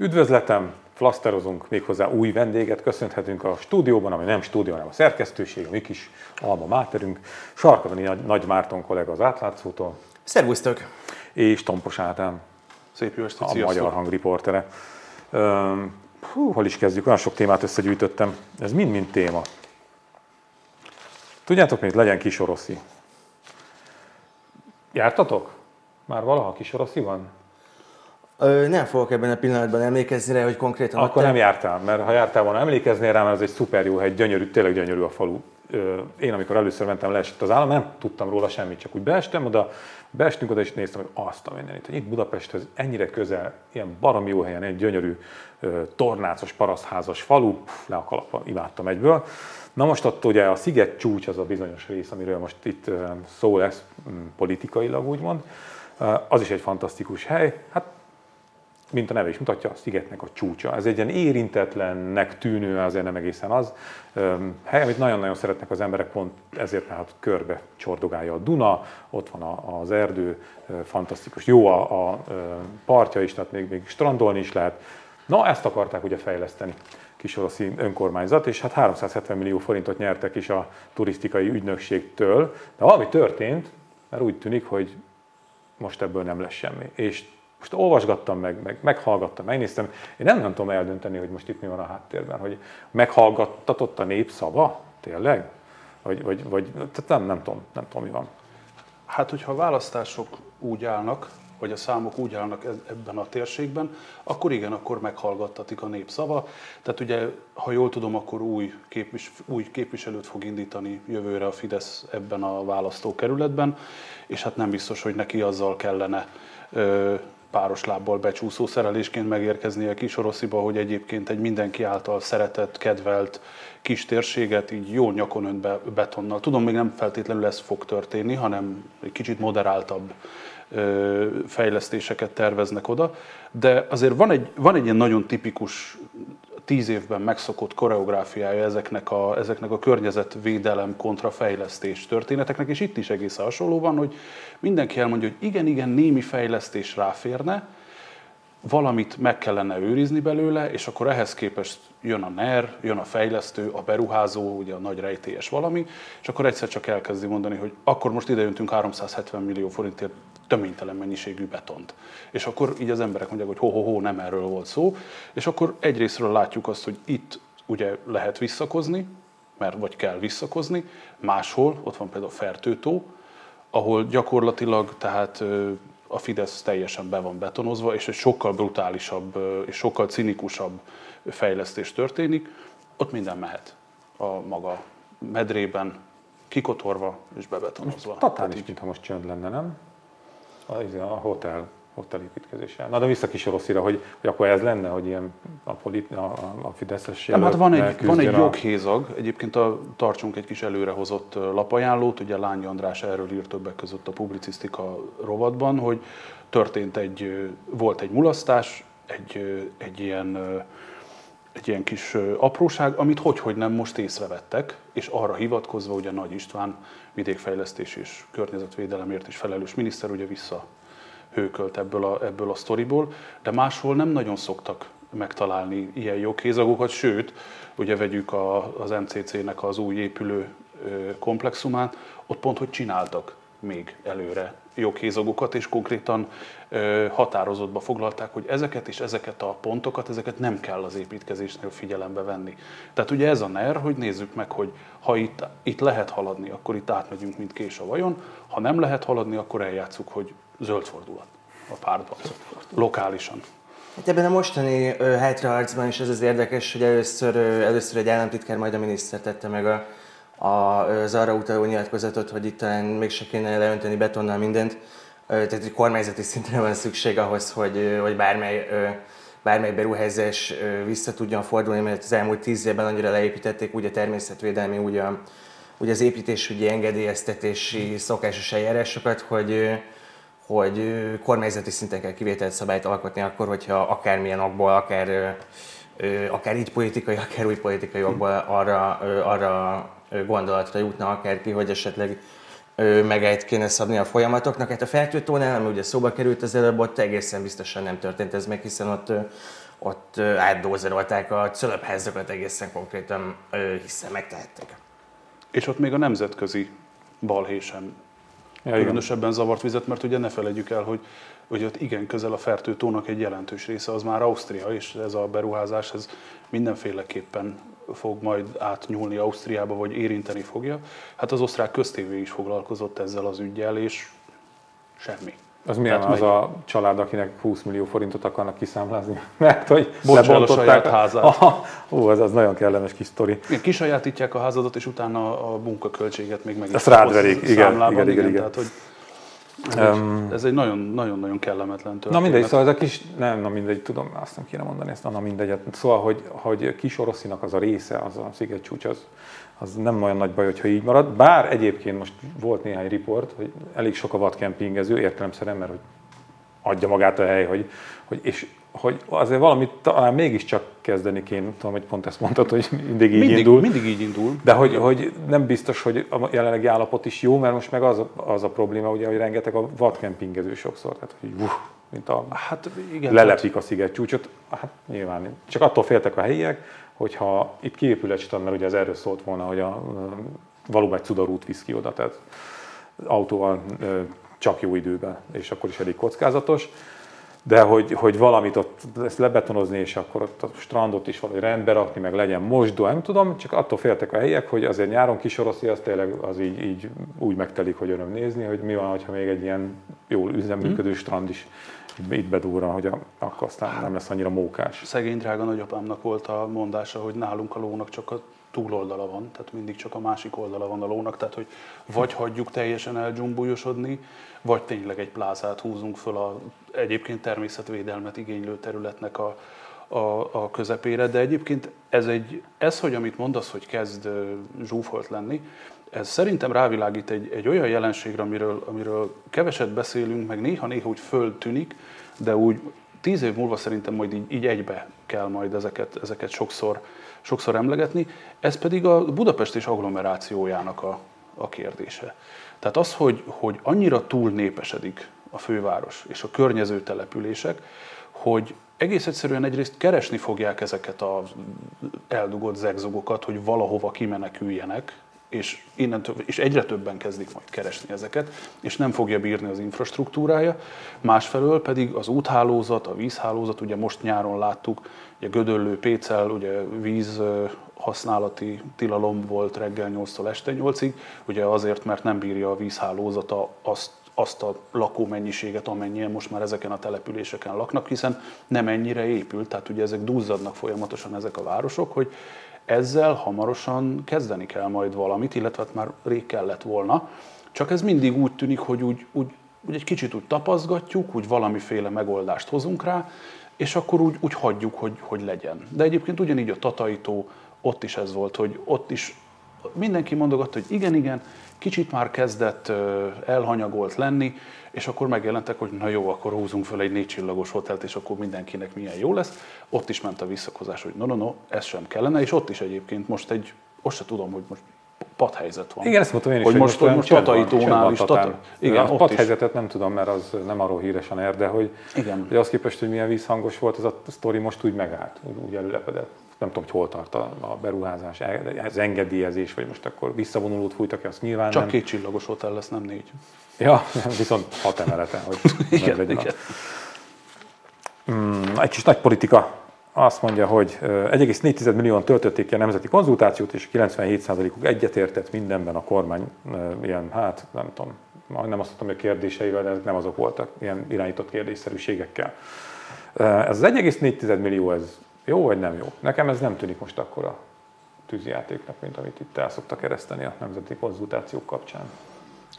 Üdvözletem, flaszterozunk méghozzá új vendéget, köszönhetünk a stúdióban, ami nem stúdió, hanem a szerkesztőség, a mi kis alma máterünk. Sarkavani Nagy Márton kollega az átlátszótól. Szervusztok! És Tompos Ádám. Szép jó estét, A sziasztok. magyar hang riportere. hú, hol is kezdjük? Olyan sok témát összegyűjtöttem. Ez mind-mind téma. Tudjátok mit? Legyen kisoroszi. Jártatok? Már valaha kisoroszi van? Ö, nem fogok ebben a pillanatban emlékezni rá, hogy konkrétan... Akkor nem jártál, mert ha jártál volna, emlékeznél rá, mert ez egy szuper jó hegy, gyönyörű, tényleg gyönyörű a falu. Én amikor először mentem, leesett az állam, nem tudtam róla semmit, csak úgy beestem oda, beestünk oda, és néztem, hogy azt a mindenit, hogy itt Budapesthez ennyire közel, ilyen baromi jó helyen, egy gyönyörű tornácos, parasztházas falu, le a kalapba, imádtam egyből. Na most ott ugye a sziget csúcs az a bizonyos rész, amiről most itt szó lesz politikailag úgymond, az is egy fantasztikus hely. Hát mint a neve is mutatja, a szigetnek a csúcsa. Ez egy ilyen érintetlennek tűnő, azért nem egészen az. Hely, amit nagyon-nagyon szeretnek az emberek, pont ezért tehát körbe csordogálja a Duna, ott van az erdő, fantasztikus, jó a, a partja is, tehát még, még strandolni is lehet. Na, ezt akarták ugye fejleszteni kisoroszi önkormányzat, és hát 370 millió forintot nyertek is a turisztikai ügynökségtől, de valami történt, mert úgy tűnik, hogy most ebből nem lesz semmi. És most olvasgattam meg, meg meghallgattam, megnéztem. Én nem, nem tudom eldönteni, hogy most itt mi van a háttérben, hogy meghallgattatott a nép szava, tényleg? Vagy, vagy, vagy tehát nem, nem, tudom, nem tudom, mi van. Hát, hogyha a választások úgy állnak, vagy a számok úgy állnak ebben a térségben, akkor igen, akkor meghallgattatik a népszava. Tehát ugye, ha jól tudom, akkor új, képvis, új képviselőt fog indítani jövőre a Fidesz ebben a választókerületben, és hát nem biztos, hogy neki azzal kellene ö, páros lábbal becsúszó szerelésként megérkeznie Kisorosziba, hogy egyébként egy mindenki által szeretett, kedvelt kis térséget így jó nyakon önt betonnal. Tudom, még nem feltétlenül ez fog történni, hanem egy kicsit moderáltabb fejlesztéseket terveznek oda, de azért van egy, van egy ilyen nagyon tipikus tíz évben megszokott koreográfiája ezeknek a, ezeknek a környezetvédelem kontra fejlesztés történeteknek, és itt is egész hasonló van, hogy mindenki elmondja, hogy igen, igen, némi fejlesztés ráférne, valamit meg kellene őrizni belőle, és akkor ehhez képest jön a NER, jön a fejlesztő, a beruházó, ugye a nagy rejtélyes valami, és akkor egyszer csak elkezdi mondani, hogy akkor most ide jöntünk 370 millió forintért töménytelen mennyiségű betont. És akkor így az emberek mondják, hogy ho-ho-ho, nem erről volt szó, és akkor egyrésztről látjuk azt, hogy itt ugye lehet visszakozni, mert vagy kell visszakozni, máshol, ott van például Fertőtó, ahol gyakorlatilag tehát a Fidesz teljesen be van betonozva, és egy sokkal brutálisabb és sokkal cinikusabb fejlesztés történik, ott minden mehet a maga medrében, kikotorva és bebetonozva. Totális, mintha most csönd lenne, nem? A, a hotel, hotelépítkezéssel. Na de vissza kis Rosszira, hogy, hogy akkor ez lenne, hogy ilyen a, polit, a, a Fideszes Nem, hát van egy, van egy joghézag, egyébként a, tartsunk egy kis előrehozott lapajánlót, ugye Lány András erről írt többek között a publicisztika rovatban, hogy történt egy, volt egy mulasztás, egy, egy ilyen egy ilyen kis apróság, amit hogy-hogy nem most észrevettek, és arra hivatkozva ugye Nagy István vidékfejlesztés és környezetvédelemért is felelős miniszter ugye vissza hőkölt ebből a, ebből a sztoriból, de máshol nem nagyon szoktak megtalálni ilyen jogkézagokat, sőt, ugye vegyük a, az MCC-nek az új épülő komplexumát, ott pont, hogy csináltak még előre joghézagokat, és konkrétan ö, határozatba foglalták, hogy ezeket és ezeket a pontokat, ezeket nem kell az építkezésnél figyelembe venni. Tehát ugye ez a NER, hogy nézzük meg, hogy ha itt, itt lehet haladni, akkor itt átmegyünk, mint kés a vajon, ha nem lehet haladni, akkor eljátszuk, hogy zöld fordulat a pártban, lokálisan. Hát ebben a mostani hátraharcban is ez az érdekes, hogy először, először egy államtitkár, majd a miniszter tette meg a az arra utaló nyilatkozatot, hogy itt talán mégse kéne leönteni betonnal mindent. Tehát egy kormányzati szintre van szükség ahhoz, hogy, hogy bármely, bármely beruházás vissza tudjon fordulni, mert az elmúlt tíz évben annyira leépítették úgy a természetvédelmi, úgy, a, úgy az építésügyi engedélyeztetési szokásos eljárásokat, hogy, hogy kormányzati szinten kell kivételt szabályt alkotni akkor, hogyha akármilyen okból, akár, akár így politikai, akár új politikai okból arra, arra gondolatra jutna akárki, hogy esetleg megállt kéne szabni a folyamatoknak. Hát a fertőtónál, ami ugye szóba került az előbb, ott egészen biztosan nem történt ez meg, hiszen ott, ott átdózerolták a cölöpházakat egészen konkrétan, hiszen megtehettek. És ott még a nemzetközi balhé sem ja, különösebben zavart vizet, mert ugye ne felejtjük el, hogy, hogy ott igen közel a Fertő-tónak egy jelentős része, az már Ausztria, és ez a beruházás ez mindenféleképpen fog majd átnyúlni Ausztriába, vagy érinteni fogja. Hát az osztrák köztévé is foglalkozott ezzel az ügyel, és semmi. Az milyen az a család, akinek 20 millió forintot akarnak kiszámlázni? Mert hogy Bocsál a saját házát. Aha, ó, az, az nagyon kellemes kis sztori. Kisajátítják a házadat, és utána a munkaköltséget még meg Ezt rád verik, igen, igen, igen, igen, igen. Tehát, hogy Um, ez egy nagyon-nagyon kellemetlen történet. Na mindegy, szóval ez a kis, nem, na mindegy, tudom, azt nem kéne mondani ezt, na mindegy. Szóval, hogy, hogy kis oroszinak az a része, az a szigetcsúcs, az, az nem olyan nagy baj, hogyha így marad. Bár egyébként most volt néhány riport, hogy elég sok a vadkempingező, értelemszerűen, mert hogy adja magát a hely, hogy, hogy és hogy azért valamit talán mégiscsak kezdeni kéne, tudom, hogy pont ezt mondtad, hogy mindig így mindig, indul. Mindig így indul. De hogy, hogy nem biztos, hogy a jelenlegi állapot is jó, mert most meg az, az a probléma, ugye, hogy rengeteg a vadkempingező sokszor, tehát hogy uh, mint a, hát igen, lelepik a sziget csúcsot, hát nyilván. Csak attól féltek a helyiek, hogyha itt kiépül egy mert ugye ez erről szólt volna, hogy a, valóban egy cudarút visz ki oda, tehát autóval csak jó időben, és akkor is elég kockázatos de hogy, hogy valamit ott ezt lebetonozni, és akkor ott a strandot is valahogy rendbe rakni, meg legyen mosdó, nem tudom, csak attól féltek a helyiek, hogy azért nyáron kisoroszi, az tényleg az így, így úgy megtelik, hogy öröm nézni, hogy mi van, ha még egy ilyen jól üzemműködő strand is itt bedúra, hogy a, akkor aztán nem lesz annyira mókás. Szegény drága nagyapámnak volt a mondása, hogy nálunk a lónak csak a túloldala van, tehát mindig csak a másik oldala van a lónak, tehát hogy vagy hagyjuk teljesen eldzsumbújosodni, vagy tényleg egy plázát húzunk föl a egyébként természetvédelmet igénylő területnek a, a, a közepére, de egyébként ez, egy, ez, hogy amit mondasz, hogy kezd zsúfolt lenni, ez szerintem rávilágít egy, egy olyan jelenségre, amiről, amiről keveset beszélünk, meg néha-néha úgy föltűnik, de úgy tíz év múlva szerintem majd így, így egybe kell majd ezeket, ezeket sokszor, sokszor emlegetni. Ez pedig a Budapest és agglomerációjának a, a kérdése. Tehát az, hogy, hogy annyira túl népesedik a főváros és a környező települések, hogy egész egyszerűen egyrészt keresni fogják ezeket az eldugott zegzogokat, hogy valahova kimeneküljenek, és, innentől, és egyre többen kezdik majd keresni ezeket, és nem fogja bírni az infrastruktúrája. Másfelől pedig az úthálózat, a vízhálózat, ugye most nyáron láttuk, ugye Gödöllő, Pécel, ugye víz használati tilalom volt reggel 8-tól este 8-ig, ugye azért, mert nem bírja a vízhálózata azt, azt a lakómennyiséget, amennyien most már ezeken a településeken laknak, hiszen nem ennyire épült, tehát ugye ezek duzzadnak folyamatosan ezek a városok, hogy ezzel hamarosan kezdeni kell majd valamit, illetve hát már rég kellett volna. Csak ez mindig úgy tűnik, hogy úgy, úgy, úgy egy kicsit úgy tapaszgatjuk, úgy valamiféle megoldást hozunk rá, és akkor úgy, úgy hagyjuk, hogy, hogy legyen. De egyébként ugyanígy a Tataitó, ott is ez volt, hogy ott is mindenki mondogatta, hogy igen, igen, kicsit már kezdett elhanyagolt lenni, és akkor megjelentek, hogy na jó, akkor húzunk fel egy négy csillagos hotelt, és akkor mindenkinek milyen jó lesz. Ott is ment a visszakozás, hogy no, no, no, ez sem kellene, és ott is egyébként most egy, azt se tudom, hogy most padhelyzet van. Igen, ezt mondtam én is, hogy, hogy most, most, most Tatai tónál is. Tata, igen, a padhelyzetet nem tudom, mert az nem arról híresen ér, de hogy, igen. hogy az képest, hogy milyen vízhangos volt, ez a sztori most úgy megállt, úgy előlepedett nem tudom, hogy hol tart a, a beruházás, az engedélyezés, vagy most akkor visszavonulót fújtak, azt nyilván Csak nem. két csillagos hotel lesz, nem négy. Ja, viszont hat emeleten, hogy igen, igen. Mm, egy kis nagy politika azt mondja, hogy 1,4 millióan töltötték ki a nemzeti konzultációt, és 97%-uk egyetértett mindenben a kormány ilyen, hát nem tudom, nem azt mondtam, hogy a kérdéseivel, de nem azok voltak, ilyen irányított kérdésszerűségekkel. Ez az 1,4 millió, ez jó vagy nem jó? Nekem ez nem tűnik most akkora tűzjátéknak, mint amit itt el szoktak kereszteni a nemzeti konzultációk kapcsán.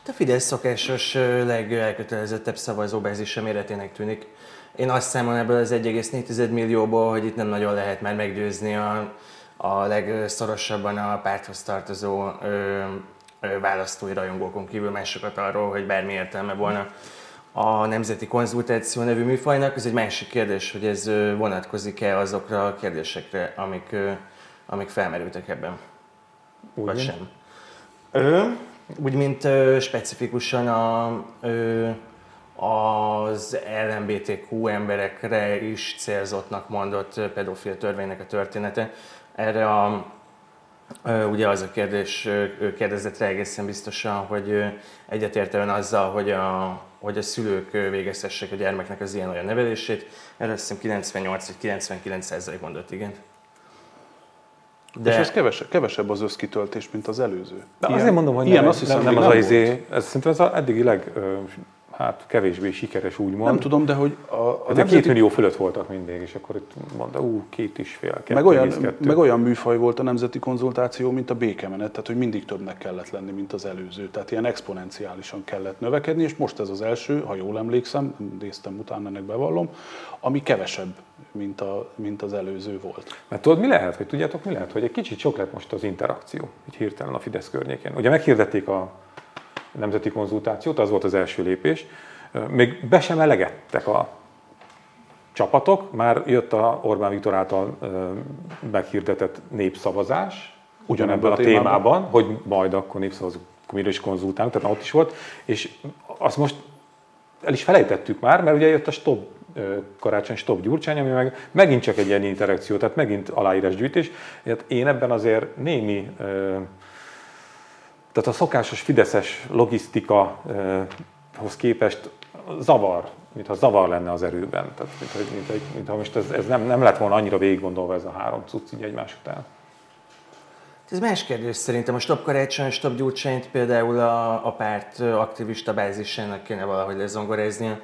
A Fidesz szokásos legelkötelezettebb szavazóbázisa méretének tűnik. Én azt számolom ebből az 1,4 millióból, hogy itt nem nagyon lehet már meggyőzni a, a legszorosabban a párthoz tartozó ö, ö, választói rajongókon kívül másokat arról, hogy bármi értelme volna a Nemzeti Konzultáció nevű műfajnak. Ez egy másik kérdés, hogy ez vonatkozik-e azokra a kérdésekre, amik, amik felmerültek ebben. Úgy Vagy sem. Ö, úgy, mint ö, specifikusan a, ö, az LMBTQ emberekre is célzottnak mondott pedofil törvénynek a története. Erre a, ugye az a kérdés kérdezett rá egészen biztosan, hogy egyetérte ön azzal, hogy a, hogy a szülők végezhessék a gyermeknek az ilyen-olyan nevelését. Erre azt hiszem 98 vagy 99 mondott igen. De... És ez kevesebb, kevesebb az összkitöltés, mint az előző. De ilyen, azért mondom, hogy ilyen, nem, azt hiszem, nem, nem, az az izé, ez szerintem ez az eddigi leg, hát kevésbé sikeres úgymond. Nem tudom, de hogy a, a de nemzeti... két millió fölött voltak mindig, és akkor itt mondta, ú, két is fél, kettő, meg olyan, kettő. meg olyan műfaj volt a nemzeti konzultáció, mint a békemenet, tehát hogy mindig többnek kellett lenni, mint az előző. Tehát ilyen exponenciálisan kellett növekedni, és most ez az első, ha jól emlékszem, néztem utána, ennek bevallom, ami kevesebb, mint, a, mint az előző volt. Mert tudod, mi lehet, hogy tudjátok, mi lehet, hogy egy kicsit sok lett most az interakció, így hirtelen a Fidesz környékén. Ugye meghirdették a nemzeti konzultációt, az volt az első lépés. Még be sem elegettek a csapatok, már jött a Orbán Viktor által meghirdetett népszavazás, ugyanebben a témában, témában hogy majd akkor népszavazunk, akkor is konzultálunk, tehát ott is volt, és azt most el is felejtettük már, mert ugye jött a stop karácsony stop gyurcsány, ami meg megint csak egy ilyen interakció, tehát megint aláírásgyűjtés. Hát én ebben azért némi tehát a szokásos fideszes logisztikahoz képest zavar, mintha zavar lenne az erőben. Tehát, mintha, mintha, mintha most ez, ez nem, nem lett volna annyira végiggondolva ez a három cucc így egymás után. Ez más kérdés szerintem. A Stop Karácsony, Stop Gyurcsányt például a, a párt aktivista bázisának kéne valahogy lezongoráznia,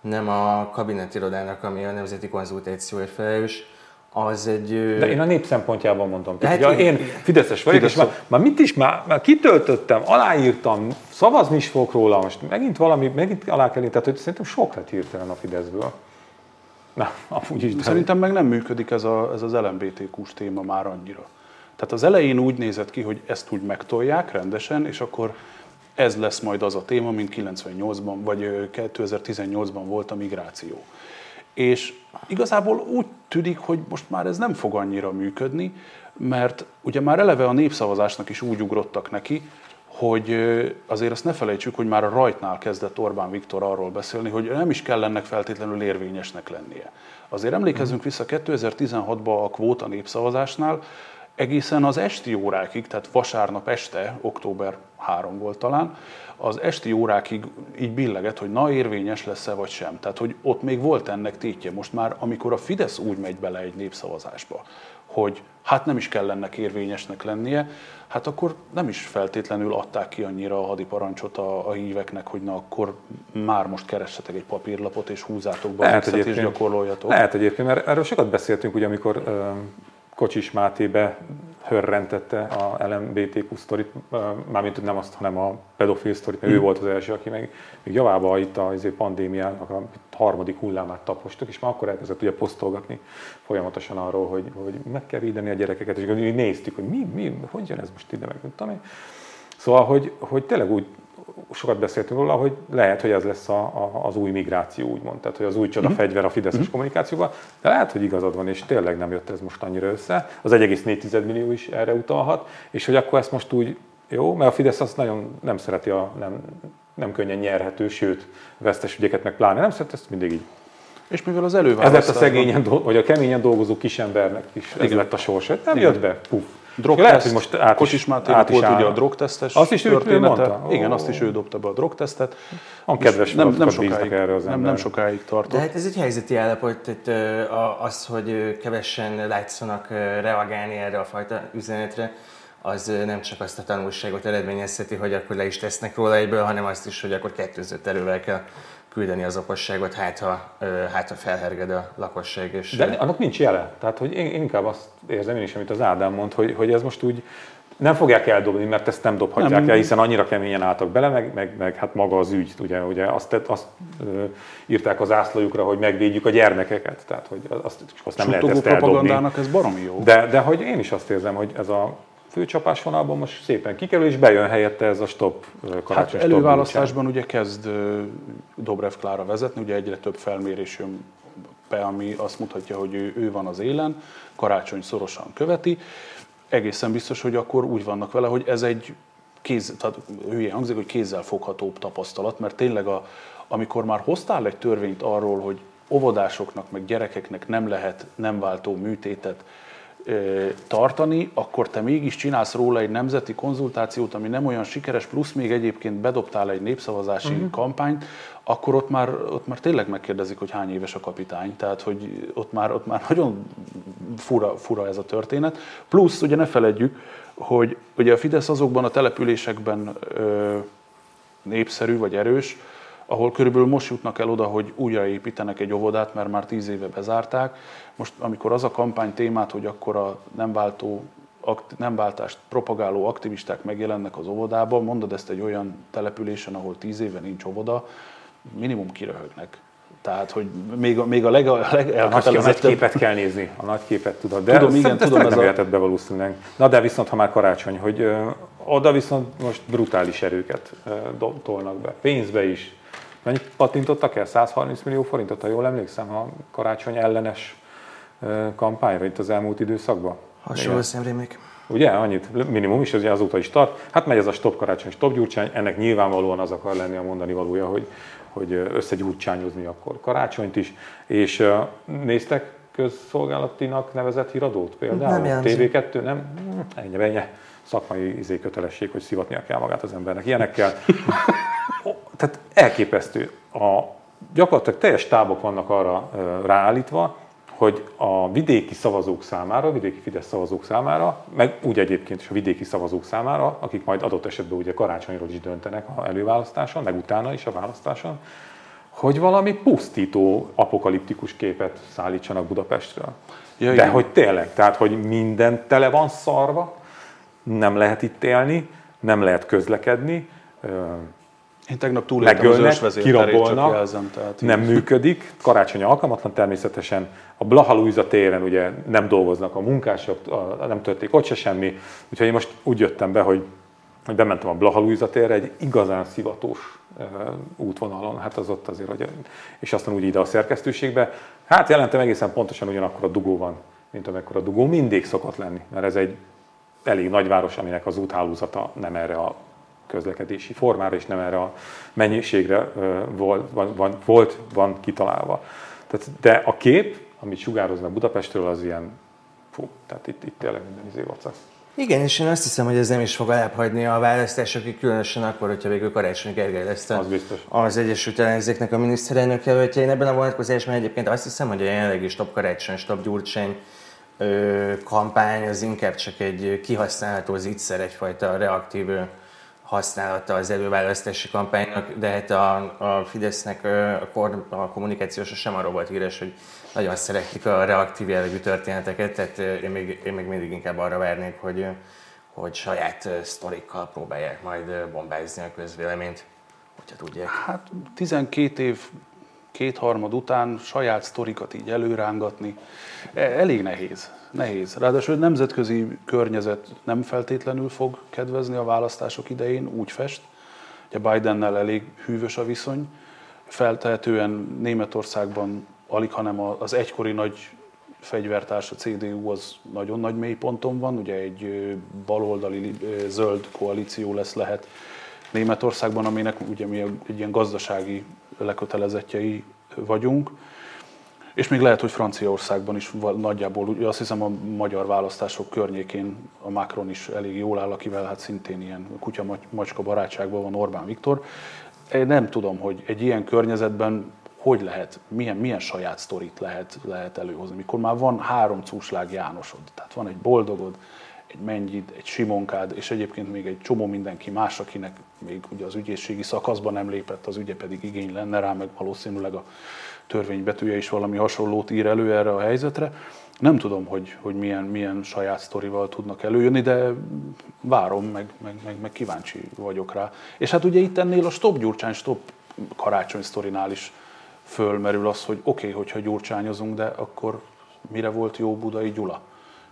nem a kabinetirodának, ami a nemzeti konzultációért felelős az egy... De én a nép szempontjából mondtam. Tehát, hát, én, én Fideszes vagyok, Fidesz és már, már mit is, már, már kitöltöttem, aláírtam, szavazni is fogok róla, most megint valami, megint alá kell tehát hogy szerintem sok lett hirtelen a Fideszből. Na, amúgy is. Szerintem meg nem működik ez, a, ez az LMBTQ-s téma már annyira. Tehát az elején úgy nézett ki, hogy ezt úgy megtolják rendesen, és akkor ez lesz majd az a téma, mint 98-ban, vagy 2018-ban volt a migráció. És igazából úgy tűnik, hogy most már ez nem fog annyira működni, mert ugye már eleve a népszavazásnak is úgy ugrottak neki, hogy azért azt ne felejtsük, hogy már a rajtnál kezdett Orbán Viktor arról beszélni, hogy nem is kell ennek feltétlenül érvényesnek lennie. Azért emlékezzünk vissza 2016-ban a kvóta népszavazásnál, egészen az esti órákig, tehát vasárnap este, október 3 volt talán, az esti órákig így billeget, hogy na érvényes lesz-e vagy sem. Tehát, hogy ott még volt ennek tétje. Most már, amikor a Fidesz úgy megy bele egy népszavazásba, hogy hát nem is kell ennek érvényesnek lennie, hát akkor nem is feltétlenül adták ki annyira a hadiparancsot a, a híveknek, hogy na akkor már most keressetek egy papírlapot és húzátok be lehet és gyakoroljatok. Lehet egyébként, mert erről sokat beszéltünk, ugye amikor Kocsis Mátébe hörrentette a LMBTQ sztorit, mármint nem azt, hanem a pedofil sztorit, mert mm. ő volt az első, aki meg még javába itt a pandémiának a harmadik hullámát tapostuk, és már akkor elkezdett ugye posztolgatni folyamatosan arról, hogy, hogy meg kell védeni a gyerekeket, és mi néztük, hogy mi, mi, hogy jön ez most ide, meg tudom Szóval, hogy, hogy tényleg úgy sokat beszéltünk róla, hogy lehet, hogy ez lesz a, a, az új migráció, úgymond, tehát hogy az új csoda uh-huh. fegyver a fideszes uh-huh. kommunikációban, de lehet, hogy igazad van, és tényleg nem jött ez most annyira össze. Az 1,4 millió is erre utalhat, és hogy akkor ezt most úgy jó, mert a Fidesz azt nagyon nem szereti, a, nem, nem könnyen nyerhető, sőt, vesztes ügyeket meg pláne nem szeret, ezt mindig így és mivel az előválasztásban... Ez lett a szegényen, vagy a keményen dolgozó kisembernek is, ez Igen. lett a sorsa. Nem Igen. jött be, puff. Drogteszt, lehet, hogy most át is, Kocsis Máténak volt ugye a drogtesztes azt is ő mondta? Igen, azt is ő dobta be a drogtesztet. A kedves nem, nem, sokáig, erre az nem, nem sokáig tartott. De hát ez egy helyzeti állapot, tehát az, hogy kevessen látszanak reagálni erre a fajta üzenetre, az nem csak azt a tanulságot eredményezheti, hogy akkor le is tesznek róla egyből, hanem azt is, hogy akkor kettőzött erővel kell küldeni az okosságot, hát ha, hát ha felherged a lakosság. És De annak nincs jele. Tehát, hogy én inkább azt érzem én is, amit az Ádám mond, hogy, hogy ez most úgy nem fogják eldobni, mert ezt nem dobhatják nem. el, hiszen annyira keményen álltak bele, meg, meg, meg hát maga az ügy, ugye, ugye azt, azt ö, írták az ászlójukra, hogy megvédjük a gyermekeket, tehát hogy azt, azt nem lehet ezt eldobni. propagandának ez baromi jó. De, de hogy én is azt érzem, hogy ez a főcsapás vonalból most szépen kikerül, és bejön helyette ez a stop karácsony hát előválasztásban ugye kezd Dobrev Klára vezetni, ugye egyre több felmérés jön be, ami azt mutatja, hogy ő, ő van az élen, karácsony szorosan követi. Egészen biztos, hogy akkor úgy vannak vele, hogy ez egy kéz, tehát hülye hangzik, hogy kézzel foghatóbb tapasztalat, mert tényleg a, amikor már hoztál egy törvényt arról, hogy óvodásoknak, meg gyerekeknek nem lehet nem váltó műtétet tartani, akkor te mégis csinálsz róla egy nemzeti konzultációt, ami nem olyan sikeres, plusz még egyébként bedobtál egy népszavazási uh-huh. kampányt, akkor ott már, ott már tényleg megkérdezik, hogy hány éves a kapitány. Tehát, hogy ott már, ott már nagyon fura, fura ez a történet. Plusz, ugye ne feledjük, hogy ugye a Fidesz azokban a településekben ö, népszerű vagy erős, ahol körülbelül most jutnak el oda, hogy újraépítenek egy óvodát, mert már tíz éve bezárták. Most, amikor az a kampány témát, hogy akkor a nem, váltó, nem váltást propagáló aktivisták megjelennek az óvodában, mondod ezt egy olyan településen, ahol tíz éve nincs óvoda, minimum kiröhögnek. Tehát, hogy még a, még a, leg, a legelkötelezettebb... A nagy képet kell nézni, a nagy képet tudod. De tudom, igen, tudom, ez nem a... be valószínűleg. Na de viszont, ha már karácsony, hogy ö, oda viszont most brutális erőket ö, tolnak be. Pénzbe is, Mennyit patintottak el? 130 millió forintot, ha jól emlékszem, a karácsony ellenes kampányra itt az elmúlt időszakban. Hasonló szemrémék. Ugye, annyit minimum is, az azóta is tart. Hát megy ez a stop karácsony, stop gyurcsány, ennek nyilvánvalóan az akar lenni a mondani valója, hogy, hogy összegyurcsányozni akkor karácsonyt is. És néztek közszolgálatinak nevezett híradót például? Nem TV2, nem? Ennyi, ennyi szakmai izé kötelesség, hogy szivatnia kell magát az embernek. Ilyenekkel. Tehát elképesztő. A, gyakorlatilag teljes tábok vannak arra ráállítva, hogy a vidéki szavazók számára, a vidéki Fidesz szavazók számára, meg úgy egyébként is a vidéki szavazók számára, akik majd adott esetben ugye karácsonyról is döntenek a előválasztáson, meg utána is a választáson, hogy valami pusztító, apokaliptikus képet szállítsanak Budapestről. Ja, De hogy tényleg, tehát hogy minden tele van szarva, nem lehet itt élni, nem lehet közlekedni, én tegnap túléltem az ősvezérterét, csak jelzem. Tehát nem így. működik, karácsony alkalmatlan természetesen. A Blaha Luisa téren ugye nem dolgoznak a munkások, nem történik ott se semmi. Úgyhogy én most úgy jöttem be, hogy, hogy bementem a Blaha Luisa térre egy igazán szivatós útvonalon, hát az ott azért, hogy, és aztán úgy ide a szerkesztőségbe. Hát jelentem egészen pontosan ugyanakkor a dugó van, mint amekkor a dugó mindig szokott lenni, mert ez egy elég nagyváros, aminek az úthálózata nem erre a közlekedési formára, és nem erre a mennyiségre volt, van, van, volt, van kitalálva. Tehát, de a kép, amit sugároznak Budapestről, az ilyen, fú, tehát itt, itt tényleg minden izé. Igen, és én azt hiszem, hogy ez nem is fog elhagyni a választásokig, különösen akkor, hogyha végül Karácsony Gergely lesz az, biztos. az Egyesült Ellenzéknek a miniszterelnök jelöltje. Én ebben a vonatkozásban egyébként azt hiszem, hogy a jelenlegi stop Karácsony, stop Gyurcsány kampány az inkább csak egy kihasználható zicser, egyfajta reaktív használata az előválasztási kampánynak, de hát a, a Fidesznek a, kor, a kommunikációsa sem arról volt híres, hogy nagyon szeretik a reaktív jellegű történeteket, tehát én még, én még mindig inkább arra várnék, hogy, hogy saját sztorikkal próbálják majd bombázni a közvéleményt, hogyha tudják. Hát 12 év kétharmad után saját sztorikat így előrángatni, e, elég nehéz nehéz. Ráadásul a nemzetközi környezet nem feltétlenül fog kedvezni a választások idején, úgy fest. Ugye Bidennel elég hűvös a viszony. Feltehetően Németországban alig, hanem az egykori nagy fegyvertárs, a CDU az nagyon nagy mélyponton van, ugye egy baloldali zöld koalíció lesz lehet Németországban, aminek ugye mi egy ilyen gazdasági lekötelezettjei vagyunk. És még lehet, hogy Franciaországban is nagyjából, azt hiszem a magyar választások környékén a Macron is elég jól áll, akivel hát szintén ilyen kutya-macska barátságban van Orbán Viktor. Én nem tudom, hogy egy ilyen környezetben hogy lehet, milyen, milyen saját sztorit lehet, lehet előhozni, mikor már van három cúslág Jánosod, tehát van egy boldogod, egy mennyid, egy simonkád, és egyébként még egy csomó mindenki más, akinek még ugye az ügyészségi szakaszban nem lépett, az ügye pedig igény lenne rá, meg valószínűleg a törvénybetűje is valami hasonlót ír elő erre a helyzetre. Nem tudom, hogy, hogy milyen, milyen saját sztorival tudnak előjönni, de várom, meg, meg, meg, meg kíváncsi vagyok rá. És hát ugye itt ennél a Stop Gyurcsány, Stop karácsony sztorinál is fölmerül az, hogy oké, okay, hogyha gyurcsányozunk, de akkor mire volt jó Budai Gyula?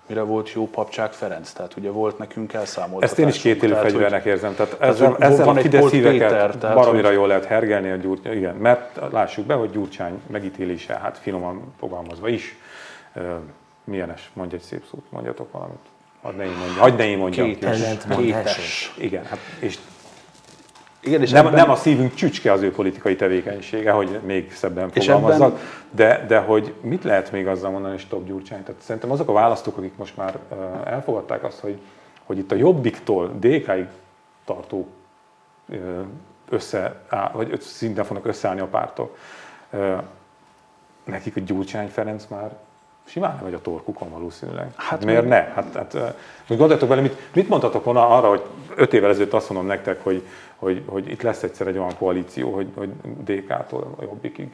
Mire volt jó Papcsák Ferenc. Tehát ugye volt nekünk elszámoltatás. Ezt én is két élő fegyvernek érzem. Tehát ezzel, ezzel van a Fidesz híveket baromira jól lehet hergelni a Gyurcsány. Igen, mert lássuk be, hogy Gyurcsány megítélése, hát finoman fogalmazva is, milyenes, mondj egy szép szót, mondjatok valamit. Hadd ne én mondjam. Hadd ne én mondjam. Kétes. Kétes. Igen, hát, és igen, és nem, ebben... nem a szívünk csücske az ő politikai tevékenysége, hogy még szebben fogalmazzak, ebben... de, de hogy mit lehet még azzal mondani, stop Gyurcsány? Tehát szerintem azok a választók, akik most már elfogadták azt, hogy, hogy itt a Jobbiktól DK-ig tartó össze, vagy szinten fognak összeállni a pártok, nekik a Gyurcsány Ferenc már simán nem vagy a torkukon valószínűleg. Hát miért mi? ne? Hát, hát, most gondoljatok bele, mit, mit mondhatok volna arra, hogy öt évvel ezelőtt azt mondom nektek, hogy, hogy, hogy itt lesz egyszer egy olyan koalíció, hogy, hogy DK-tól a Jobbikig.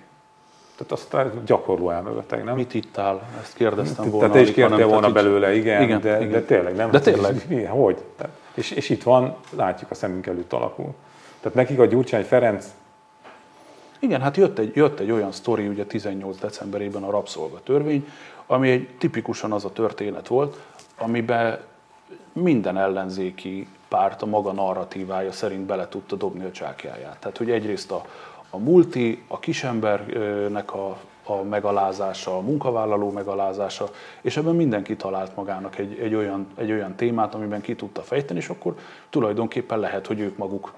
Tehát azt gyakorló elmövetek, nem? Mit itt áll? Ezt kérdeztem volna. Tehát te is kértél volna így... belőle, igen, igen, de, igen, de tényleg nem. De tényleg. Mi, hogy? És, és itt van, látjuk a szemünk előtt alakul. Tehát nekik a Gyurcsány Ferenc igen, hát jött egy, jött egy olyan sztori ugye 18 decemberében a rabszolgatörvény, ami egy tipikusan az a történet volt, amiben minden ellenzéki párt a maga narratívája szerint bele tudta dobni a csákjáját. Tehát, hogy egyrészt a, a multi, a kisembernek a, a megalázása, a munkavállaló megalázása, és ebben mindenki talált magának egy, egy, olyan, egy olyan témát, amiben ki tudta fejteni, és akkor tulajdonképpen lehet, hogy ők maguk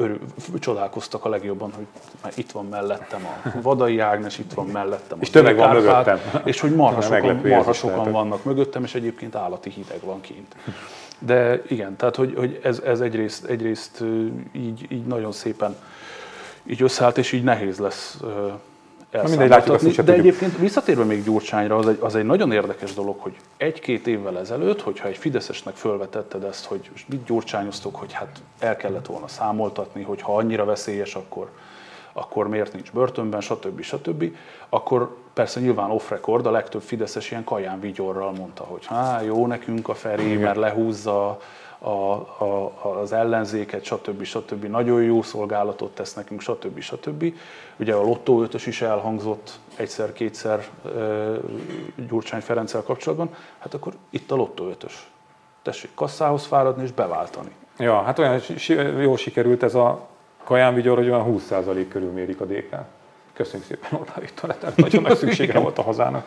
örül, csodálkoztak a legjobban, hogy itt van mellettem a Vadai Ágnes, itt van mellettem a És tömeg van mögöttem. És hogy marha sokan, marha sokan vannak mögöttem, és egyébként állati hideg van kint. De igen, tehát hogy, hogy ez, ez egyrészt, egyrészt így, így nagyon szépen így összeállt, és így nehéz lesz mindegy, látjuk, De egyébként visszatérve még Gyurcsányra, az egy, az egy nagyon érdekes dolog, hogy egy-két évvel ezelőtt, hogyha egy Fideszesnek felvetetted ezt, hogy mit gyurcsányoztok, hogy hát el kellett volna számoltatni, hogy ha annyira veszélyes, akkor, akkor miért nincs börtönben, stb. stb. Akkor persze nyilván off record, a legtöbb Fideszes ilyen kaján vigyorral mondta, hogy hát jó nekünk a Feri, mert lehúzza a, a, az ellenzéket, stb. stb. Nagyon jó szolgálatot tesz nekünk, stb. stb. Ugye a Lottó 5 is elhangzott egyszer-kétszer Gyurcsány Ferenccel kapcsolatban, hát akkor itt a Lottó 5 Tessék kasszához fáradni és beváltani. Ja, hát olyan jól sikerült ez a Kaján Vigyor, hogy olyan 20% körül mérik a DK. Köszönjük szépen Orbán Viktor, nagyon nagy szüksége volt a hazának.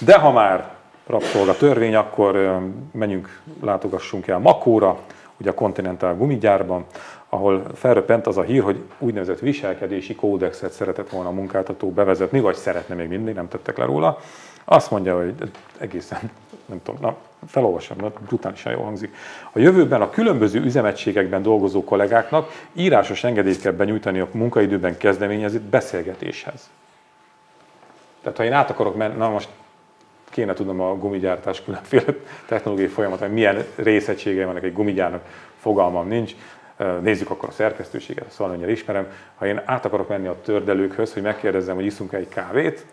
De ha már rabszolga törvény, akkor menjünk, látogassunk el Makóra, ugye a Continental gumigyárban, ahol felröppent az a hír, hogy úgynevezett viselkedési kódexet szeretett volna a munkáltató bevezetni, vagy szeretne még mindig, nem tettek le róla. Azt mondja, hogy egészen, nem tudom, na, felolvasom, mert brutálisan jól hangzik. A jövőben a különböző üzemegységekben dolgozó kollégáknak írásos engedélyt kell benyújtani a munkaidőben kezdeményezett beszélgetéshez. Tehát ha én át akarok menni, na most kéne tudnom a gumigyártás különféle technológiai folyamat, hogy milyen részegységei vannak egy gumigyárnak, fogalmam nincs. Nézzük akkor a szerkesztőséget, szóval annyira ismerem. Ha én át akarok menni a tördelőkhöz, hogy megkérdezzem, hogy iszunk egy kávét,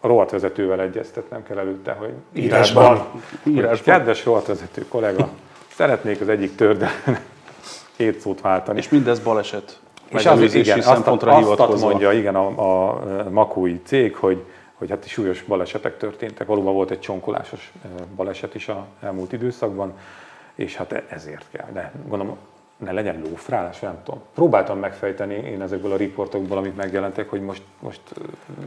a rovatvezetővel egyeztetnem kell előtte, hogy írásban, írásban. kedves rovatvezető kollega, szeretnék az egyik tördelőnek két szót váltani. És mindez baleset. És az, igen, azt, azt, azt mondja igen, a, a makói cég, hogy hogy hát súlyos balesetek történtek. Valóban volt egy csonkolásos baleset is a elmúlt időszakban, és hát e- ezért kell. De gondolom, ne legyen lófrálás, nem tudom. Próbáltam megfejteni én ezekből a riportokból, amik megjelentek, hogy most, most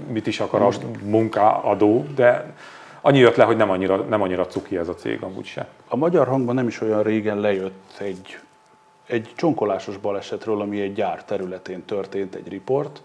mit is akar most... a munkaadó, de annyi jött le, hogy nem annyira, nem annyira cuki ez a cég amúgy se. A magyar hangban nem is olyan régen lejött egy, egy csonkolásos balesetről, ami egy gyár területén történt, egy riport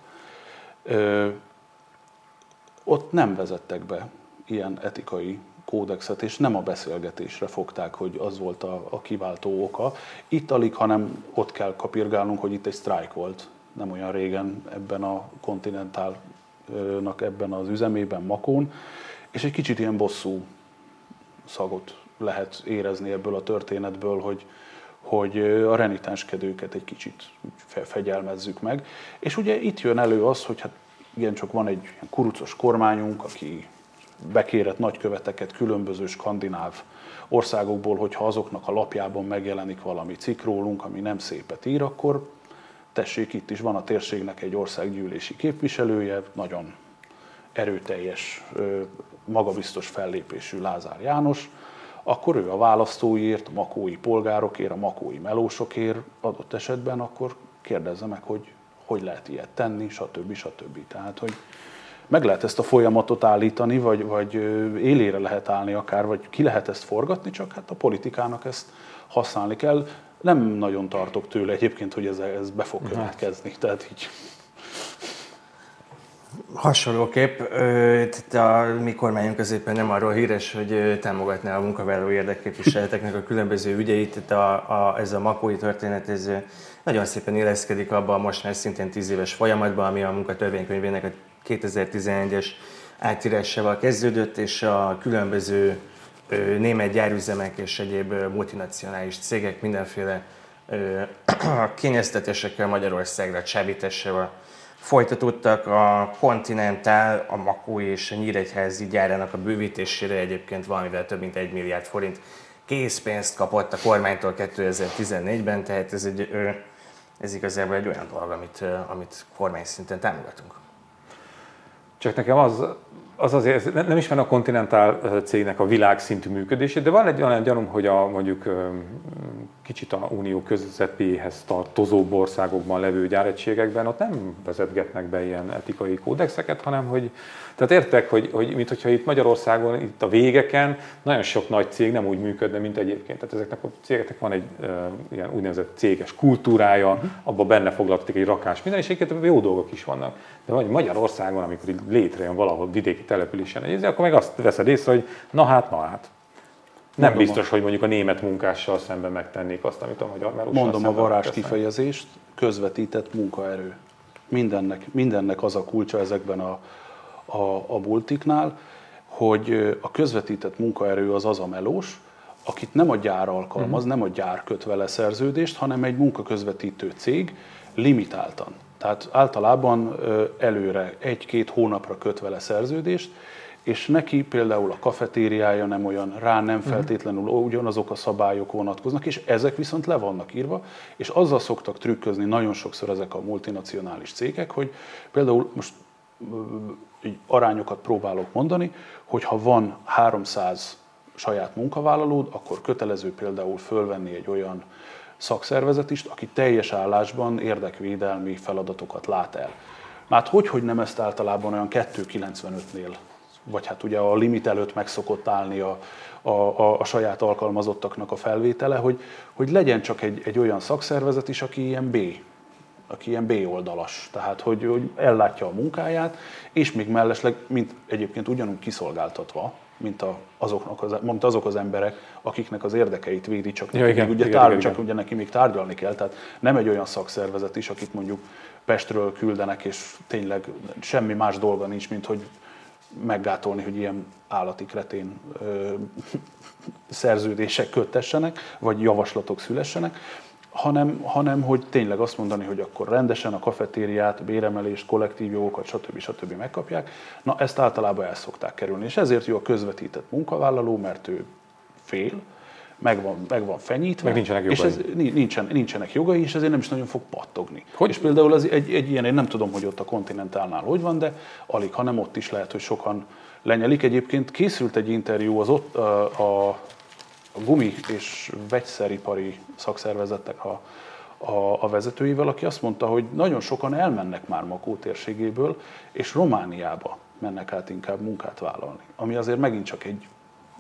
ott nem vezettek be ilyen etikai kódexet, és nem a beszélgetésre fogták, hogy az volt a, a kiváltó oka. Itt alig, hanem ott kell kapirgálnunk, hogy itt egy sztrájk volt, nem olyan régen ebben a kontinentálnak ebben az üzemében, Makón, és egy kicsit ilyen bosszú szagot lehet érezni ebből a történetből, hogy, hogy a renitenskedőket egy kicsit fegyelmezzük meg. És ugye itt jön elő az, hogy hát igen, csak van egy kurucos kormányunk, aki bekérett nagyköveteket különböző skandináv országokból, hogyha azoknak a lapjában megjelenik valami cikk rólunk, ami nem szépet ír, akkor tessék, itt is van a térségnek egy országgyűlési képviselője, nagyon erőteljes, magabiztos fellépésű Lázár János, akkor ő a választóiért, a makói polgárokért, a makói melósokért adott esetben, akkor kérdezze meg, hogy hogy lehet ilyet tenni, stb. stb. Tehát, hogy meg lehet ezt a folyamatot állítani, vagy, vagy élére lehet állni akár, vagy ki lehet ezt forgatni, csak hát a politikának ezt használni kell. Nem nagyon tartok tőle egyébként, hogy ez, ez be fog következni. Tehát így Hasonlóképp, itt a mi kormányunk középen nem arról híres, hogy támogatná a munkavállaló érdekképviseleteknek a különböző ügyeit. Itt a, a, ez a makói történet ez nagyon szépen éleszkedik abban a most már szintén 10 éves folyamatban, ami a munkatörvénykönyvének a 2011-es átírásával kezdődött, és a különböző német gyárüzemek és egyéb multinacionális cégek mindenféle kényeztetésekkel Magyarországra csábítással folytatódtak. A Continental, a Makó és a Nyíregyházi gyárának a bővítésére egyébként valamivel több mint egy milliárd forint készpénzt kapott a kormánytól 2014-ben, tehát ez, egy, ez igazából egy olyan dolog, amit, amit kormány szinten támogatunk. Csak nekem az az azért, nem ismerem a Continental cégnek a világszintű működését, de van egy olyan gyanúm, hogy a mondjuk kicsit a unió közepéhez tartozó országokban levő gyáregységekben ott nem vezetgetnek be ilyen etikai kódexeket, hanem hogy tehát értek, hogy, hogy mint hogyha itt Magyarországon, itt a végeken nagyon sok nagy cég nem úgy működne, mint egyébként. Tehát ezeknek a cégeknek van egy uh, ilyen úgynevezett céges kultúrája, uh-huh. abban benne foglalkozik egy rakás minden, és egyébként jó dolgok is vannak. De vagy Magyarországon, amikor létrejön valahol vidéki településen egy akkor meg azt veszed észre, hogy na hát, na hát. Nem Mondom biztos, a... hogy mondjuk a német munkással szemben megtennék azt, amit a magyar melóssal Mondom a varázs kifejezést, közvetített munkaerő. Mindennek, mindennek az a kulcsa ezekben a a, a multiknál, hogy a közvetített munkaerő az az a melós, akit nem a gyár alkalmaz, uh-huh. nem a gyár köt vele szerződést, hanem egy munkaközvetítő cég limitáltan. Tehát általában előre egy-két hónapra köt vele szerződést, és neki például a kafetériája nem olyan, rá nem mhm. feltétlenül ugyanazok a szabályok vonatkoznak, és ezek viszont le vannak írva, és azzal szoktak trükközni nagyon sokszor ezek a multinacionális cégek, hogy például most így arányokat próbálok mondani, hogy ha van 300 saját munkavállalód, akkor kötelező például fölvenni egy olyan szakszervezet is, aki teljes állásban érdekvédelmi feladatokat lát el. Hát hogy, hogy nem ezt általában olyan 2,95-nél, vagy hát ugye a limit előtt meg szokott állni a, a, a, a saját alkalmazottaknak a felvétele, hogy, hogy legyen csak egy, egy olyan szakszervezet is, aki ilyen B aki ilyen B-oldalas, tehát hogy, hogy ellátja a munkáját, és még mellesleg, mint egyébként ugyanúgy kiszolgáltatva, mint, a, azoknak az, mint azok az emberek, akiknek az érdekeit védi, csak, ja, igen, ugye, igen, tár, igen, csak igen. ugye neki még tárgyalni kell, tehát nem egy olyan szakszervezet is, akit mondjuk Pestről küldenek, és tényleg semmi más dolga nincs, mint hogy meggátolni, hogy ilyen állati kretén ö, szerződések köttessenek, vagy javaslatok szülessenek, hanem, hanem hogy tényleg azt mondani, hogy akkor rendesen a kafetériát, béremelést, kollektív jogokat, stb. stb. megkapják. Na ezt általában el szokták kerülni, és ezért jó a közvetített munkavállaló, mert ő fél, meg van, meg van fenyítve, meg nincsenek jogai. és ez, nincsen, nincsenek jogai, és ezért nem is nagyon fog pattogni. Hogy? És például az egy, egy ilyen, én nem tudom, hogy ott a kontinentálnál hogy van, de alig, hanem ott is lehet, hogy sokan lenyelik. Egyébként készült egy interjú az ott a, a a gumi és vegyszeripari szakszervezetek a, a, a vezetőivel, aki azt mondta, hogy nagyon sokan elmennek már Makó térségéből, és Romániába mennek át inkább munkát vállalni, ami azért megint csak egy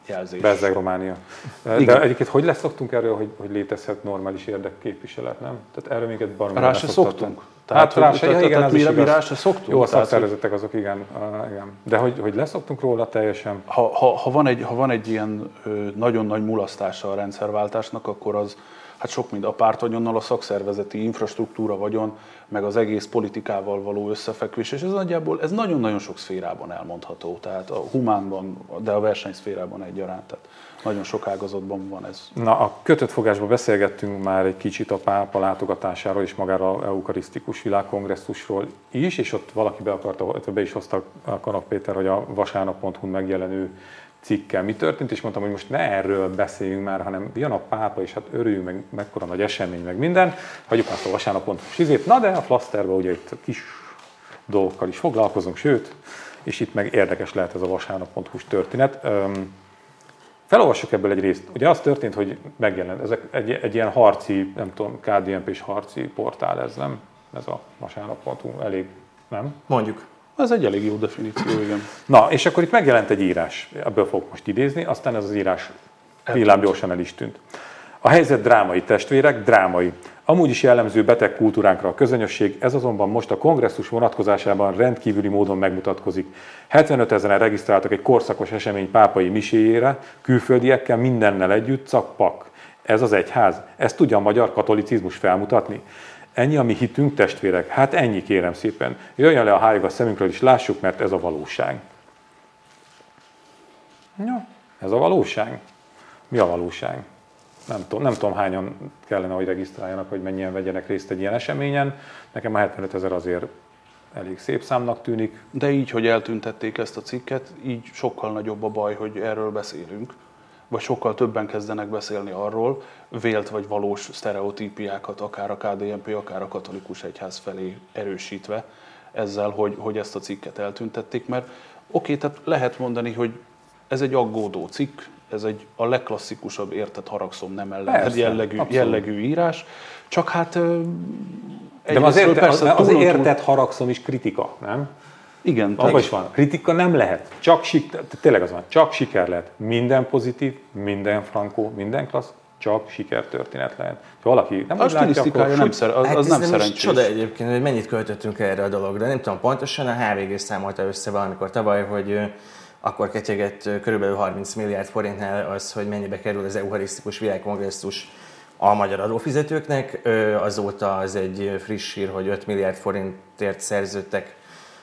jelzés. Bezzeg Románia. De Igen. egyébként hogy lesz szoktunk erről, hogy, hogy létezhet normális érdekképviselet, nem? Tehát erről még egy Rá se szoktunk. Tehát, hát rá se, tehát, igen, tehát rá se szoktunk. Jó, a szakszervezetek azok igen, uh, igen. De hogy, hogy leszoktunk róla teljesen? Ha, ha, ha, van egy, ha van egy ilyen ö, nagyon nagy mulasztása a rendszerváltásnak, akkor az hát sok mind a pártvagyonnal, a szakszervezeti infrastruktúra vagyon, meg az egész politikával való összefekvés, és ez nagyjából, ez nagyon-nagyon sok szférában elmondható, tehát a humánban, de a versenyszférában egyaránt. Tehát nagyon sok ágazatban van ez. Na, a kötött fogásban beszélgettünk már egy kicsit a pápa látogatásáról és magára a eukarisztikus világkongresszusról is, és ott valaki be akarta, be is hozta a Kanak Péter, hogy a vasárnap.hu megjelenő cikkel mi történt, és mondtam, hogy most ne erről beszéljünk már, hanem jön a pápa, és hát örüljünk meg, mekkora nagy esemény, meg minden, hagyjuk már a vasárnapon izét, na de a flaszterben ugye itt kis dolgokkal is foglalkozunk, sőt, és itt meg érdekes lehet ez a vasárnap.hu történet. Felolvassuk ebből egy részt. Ugye az történt, hogy megjelent, ezek egy, egy ilyen harci, nem tudom, kdnp és harci portál ez, nem? Ez a vasárnap.hu, elég, nem? Mondjuk. Ez egy elég jó definíció, igen. Na, és akkor itt megjelent egy írás, ebből fogok most idézni, aztán ez az írás villámgyorsan el is tűnt. A helyzet drámai testvérek, drámai. Amúgy is jellemző beteg kultúránkra a közönösség, ez azonban most a kongresszus vonatkozásában rendkívüli módon megmutatkozik. 75 ezeren regisztráltak egy korszakos esemény pápai miséjére, külföldiekkel mindennel együtt, cakpak. Ez az egyház. Ezt tudja a magyar katolicizmus felmutatni? Ennyi a mi hitünk, testvérek? Hát ennyi kérem szépen. Jöjjön le a hájog a szemünkről is, lássuk, mert ez a valóság. Ja, ez a valóság. Mi a valóság? Nem tudom, nem tudom hányan kellene, hogy regisztráljanak, hogy mennyien vegyenek részt egy ilyen eseményen. Nekem a 75 ezer azért elég szép számnak tűnik. De így, hogy eltüntették ezt a cikket, így sokkal nagyobb a baj, hogy erről beszélünk vagy sokkal többen kezdenek beszélni arról, vélt vagy valós sztereotípiákat, akár a KDNP, akár a katolikus egyház felé erősítve ezzel, hogy, hogy ezt a cikket eltüntették, mert oké, tehát lehet mondani, hogy ez egy aggódó cikk, ez egy a legklasszikusabb értett haragszom nem ellen Persze, jellegű, jellegű írás, csak hát de az, érte, persze, az, az értett haragszom is kritika, nem? Igen. Abban is van. Kritika nem lehet. Csak siker, tényleg az van. Csak siker lehet. Minden pozitív, minden frankó, minden klassz, csak sikertörténet lehet. Ha valaki nem a stilisztikája nem, szer, az, hát az nem szerencsés. Csoda egyébként, hogy mennyit költöttünk erre a dologra. Nem tudom pontosan, a HVG számolta össze valamikor tavaly, hogy akkor ketyegett körülbelül 30 milliárd forintnál az, hogy mennyibe kerül az eucharisztikus világkongresszus a magyar adófizetőknek. Azóta az egy friss hír, hogy 5 milliárd forintért szerződtek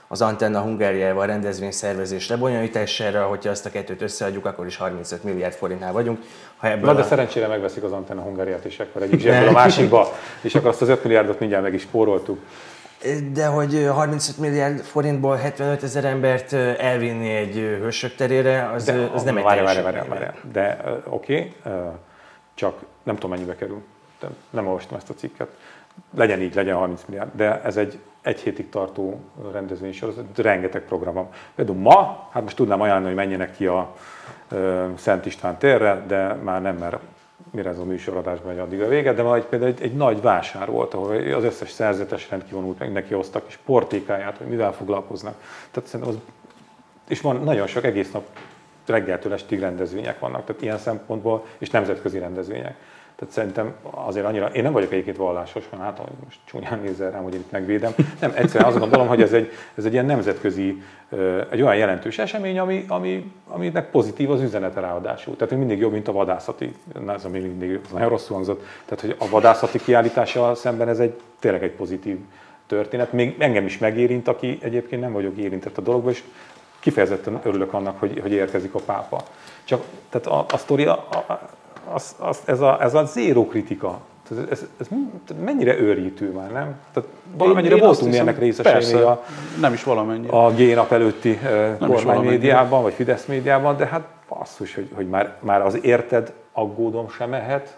az Antenna Hungáriával rendezvényszervezés lebonyolítására, hogyha azt a kettőt összeadjuk, akkor is 35 milliárd forintnál vagyunk. Ha ebből Na, de a... szerencsére megveszik az Antenna Hungáriát is, akkor egyik zsebből a másikba, és akkor azt az 5 milliárdot mindjárt meg is spóroltuk. De hogy 35 milliárd forintból 75 ezer embert elvinni egy hősök terére, az, de, az nem egy várj, várj, várj, várj. De oké, okay, csak nem tudom mennyibe kerül. Nem olvastam ezt a cikket. Legyen így, legyen 30 milliárd, de ez egy egy hétig tartó rendezvénysorozat, rengeteg program van. Például ma, hát most tudnám ajánlani, hogy menjenek ki a Szent István térre, de már nem, mert mire ez a műsoradás megy addig a vége, de ma egy, például egy, egy nagy vásár volt, ahol az összes szerzetes rendkívül meg neki hoztak, és portékáját, hogy mivel foglalkoznak. Tehát szerintem az, és van nagyon sok egész nap reggeltől estig rendezvények vannak, tehát ilyen szempontból, és nemzetközi rendezvények. Tehát szerintem azért annyira, én nem vagyok egyébként vallásos, van hát, most csúnyán nézzel rám, hogy itt megvédem. Nem, egyszerűen azt gondolom, hogy ez egy, ez egy ilyen nemzetközi, egy olyan jelentős esemény, ami, ami, aminek pozitív az üzenete ráadásul. Tehát mindig jobb, mint a vadászati, ez ami mindig az nagyon rosszul hangzott, tehát hogy a vadászati kiállítással szemben ez egy tényleg egy pozitív történet. Még engem is megérint, aki egyébként nem vagyok érintett a dologba, és kifejezetten örülök annak, hogy, hogy érkezik a pápa. Csak tehát a, a sztori, a, a, az, az, ez, a, ez a zéró kritika, ez, ez, ez mennyire őrítő már, nem? Tehát valamennyire én, voltunk mi ennek részesei a, nem is valamennyi. A G-nap előtti kormány médiában, vagy Fidesz médiában, de hát basszus, hogy, hogy már, már az érted aggódom sem mehet.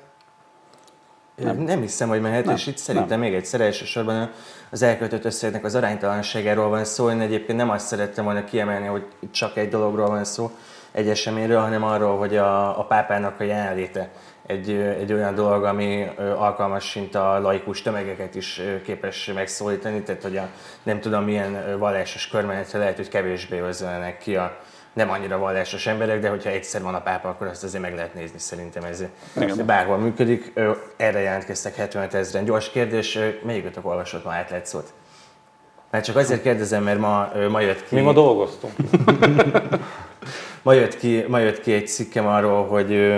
Nem. nem hiszem, hogy mehet, nem. és itt szerintem nem. még egyszer elsősorban az elköltött összegnek az aránytalanságáról van szó. Én egyébként nem azt szerettem volna kiemelni, hogy csak egy dologról van szó, egy eseményről, hanem arról, hogy a, a pápának a jelenléte egy, egy olyan dolog, ami alkalmas mint a laikus tömegeket is képes megszólítani, tehát hogy a nem tudom milyen vallásos körmenetre lehet, hogy kevésbé özlenek ki a nem annyira vallásos emberek, de hogyha egyszer van a pápa, akkor azt azért meg lehet nézni, szerintem ez Igen. bárhol működik. Erre jelentkeztek 75 ezeren. Gyors kérdés, melyikötök olvasott ma átlet szót? Mert csak azért kérdezem, mert ma, ma jött ki. Mi ma dolgoztunk. Ma jött ki, ma jött ki egy cikkem arról, hogy,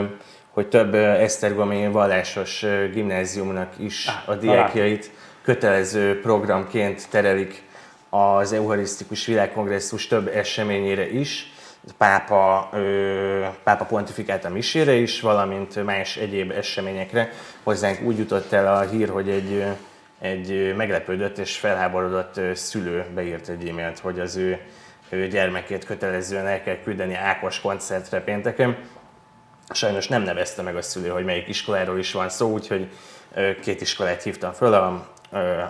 hogy több esztergomi vallásos gimnáziumnak is ah, a diákjait kötelező programként terelik az Eucharisztikus Világkongresszus több eseményére is, pápa, ö, pápa pontifikált a misére is, valamint más egyéb eseményekre. Hozzánk úgy jutott el a hír, hogy egy, egy meglepődött és felháborodott szülő beírt egy e-mailt, hogy az ő ő gyermekét kötelezően el kell küldeni Ákos koncertre pénteken. Sajnos nem nevezte meg a szülő, hogy melyik iskoláról is van szó, úgyhogy két iskolát hívtam föl, a,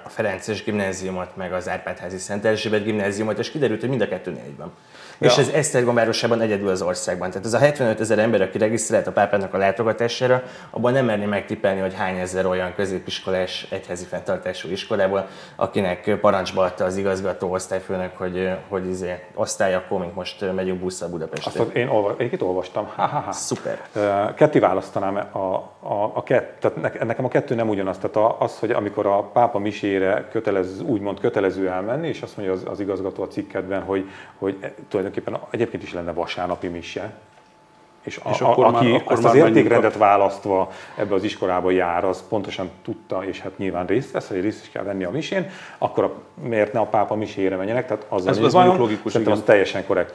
a Ferences gimnáziumot, meg az Árpádházi Szent Erzsébet gimnáziumot, és kiderült, hogy mind a kettő négy van. Ja. És ez Esztergom városában egyedül az országban. Tehát ez a 75 ezer ember, aki regisztrált a pápának a látogatására, abban nem merni megtippelni, hogy hány ezer olyan középiskolás egyházi fenntartású iskolából, akinek parancsba adta az igazgató osztályfőnök, hogy, hogy izé, osztály, akkor mint most megyünk busszal Budapestre. Azt én olva, én olvastam. Ha, ha, ha. Szuper. Ketté választanám a, a, a kett, tehát nekem a kettő nem ugyanaz. Tehát az, hogy amikor a pápa misére kötelező, úgymond kötelező elmenni, és azt mondja az, az igazgató a cikkedben, hogy, hogy tulajdonképpen egyébként is lenne vasárnapi mise, és, a, és akkor a, aki már, akkor ezt az értékrendet a... választva ebbe az iskolába jár, az pontosan tudta, és hát nyilván részt vesz, hogy részt is kell venni a misén, akkor a, miért ne a pápa misére menjenek? Tehát az ez, az logikus, szerintem az teljesen korrekt.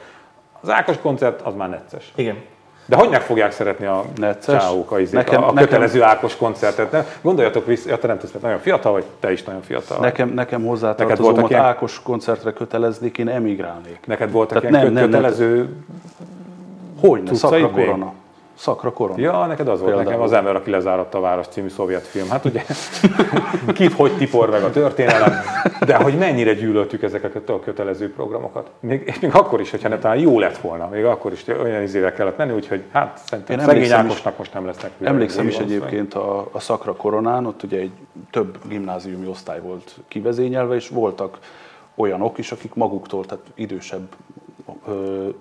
Az Ákos koncert az már necces. Igen. De hogy meg fogják szeretni a csáók a, nekem, a, a kötelező nekem, Ákos koncertet? Ne? Gondoljatok vissza, ja, te nem tudsz, mert nagyon fiatal vagy, te is nagyon fiatal. Nekem, nekem hozzátartozom, ilyen... Ákos koncertre köteleznék, én emigrálnék. Neked voltak Tehát ilyen nem, kötelező nem, Hogyne, szakra korona. Szakra korona. Ja, neked az volt nekem az ember, aki lezáratta a város című szovjet film. Hát ugye, kit hogy tipor meg a történelem, de hogy mennyire gyűlöltük ezeket a kötelező programokat. Még, még akkor is, hogyha ne talán jó lett volna, még akkor is olyan izével kellett menni, úgyhogy hát szerintem Én szegény Ákosnak most nem lesznek. Emlékszem is egyébként a, a szakra koronán, ott ugye egy több gimnáziumi osztály volt kivezényelve, és voltak olyanok is, akik maguktól, tehát idősebb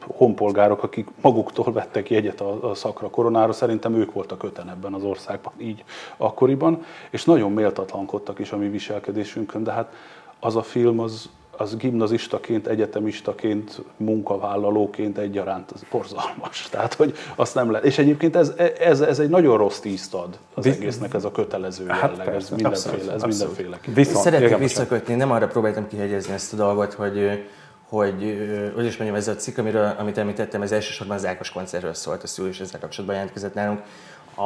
honpolgárok, akik maguktól vettek jegyet a, a szakra koronára, szerintem ők voltak öten ebben az országban, így akkoriban, és nagyon méltatlankodtak is a mi viselkedésünkön, de hát az a film az, az gimnazistaként, egyetemistaként, munkavállalóként egyaránt az borzalmas. Tehát, hogy azt nem lehet. És egyébként ez, ez, ez egy nagyon rossz tízt ad az egésznek, ez a kötelező hát jelleg, hát ez mindenféle. Abszolút, ez mindenféle. Viszont, Szeretnék visszakötni, nem arra próbáltam kihegyezni ezt a dolgot, hogy hogy, hogy is mondjam, ez a cikk, amiről, amit említettem, ez elsősorban az Ákos koncertről szólt, a szülő is ezzel kapcsolatban jelentkezett nálunk. A,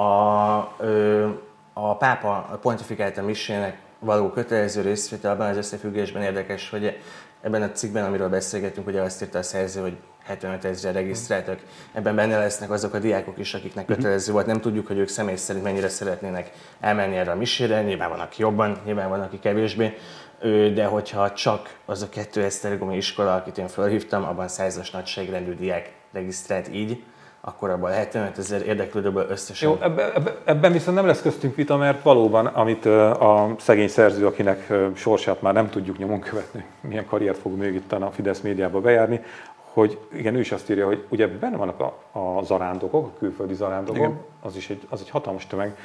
a pápa a pontifikálta misének való kötelező részvétel abban az összefüggésben érdekes, hogy ebben a cikkben, amiről beszélgetünk, ugye azt írta a szerző, hogy 75 ezre regisztráltak. Ebben benne lesznek azok a diákok is, akiknek mhm. kötelező volt. Nem tudjuk, hogy ők személy szerint mennyire szeretnének elmenni erre a misére. Nyilván van, aki jobban, nyilván van, aki kevésbé de hogyha csak az a kettő esztergomi iskola, akit én felhívtam, abban százas nagyságrendű diák regisztrált így, akkor abban 75 ezer érdeklődőből összesen... Jó, ebben, ebbe, ebben viszont nem lesz köztünk vita, mert valóban, amit a szegény szerző, akinek sorsát már nem tudjuk nyomon követni, milyen karriert fog még itt a Fidesz médiába bejárni, hogy igen, ő is azt írja, hogy ugye benne vannak a, a zarándokok, a külföldi zarándokok, igen. az is egy, az egy hatalmas tömeg,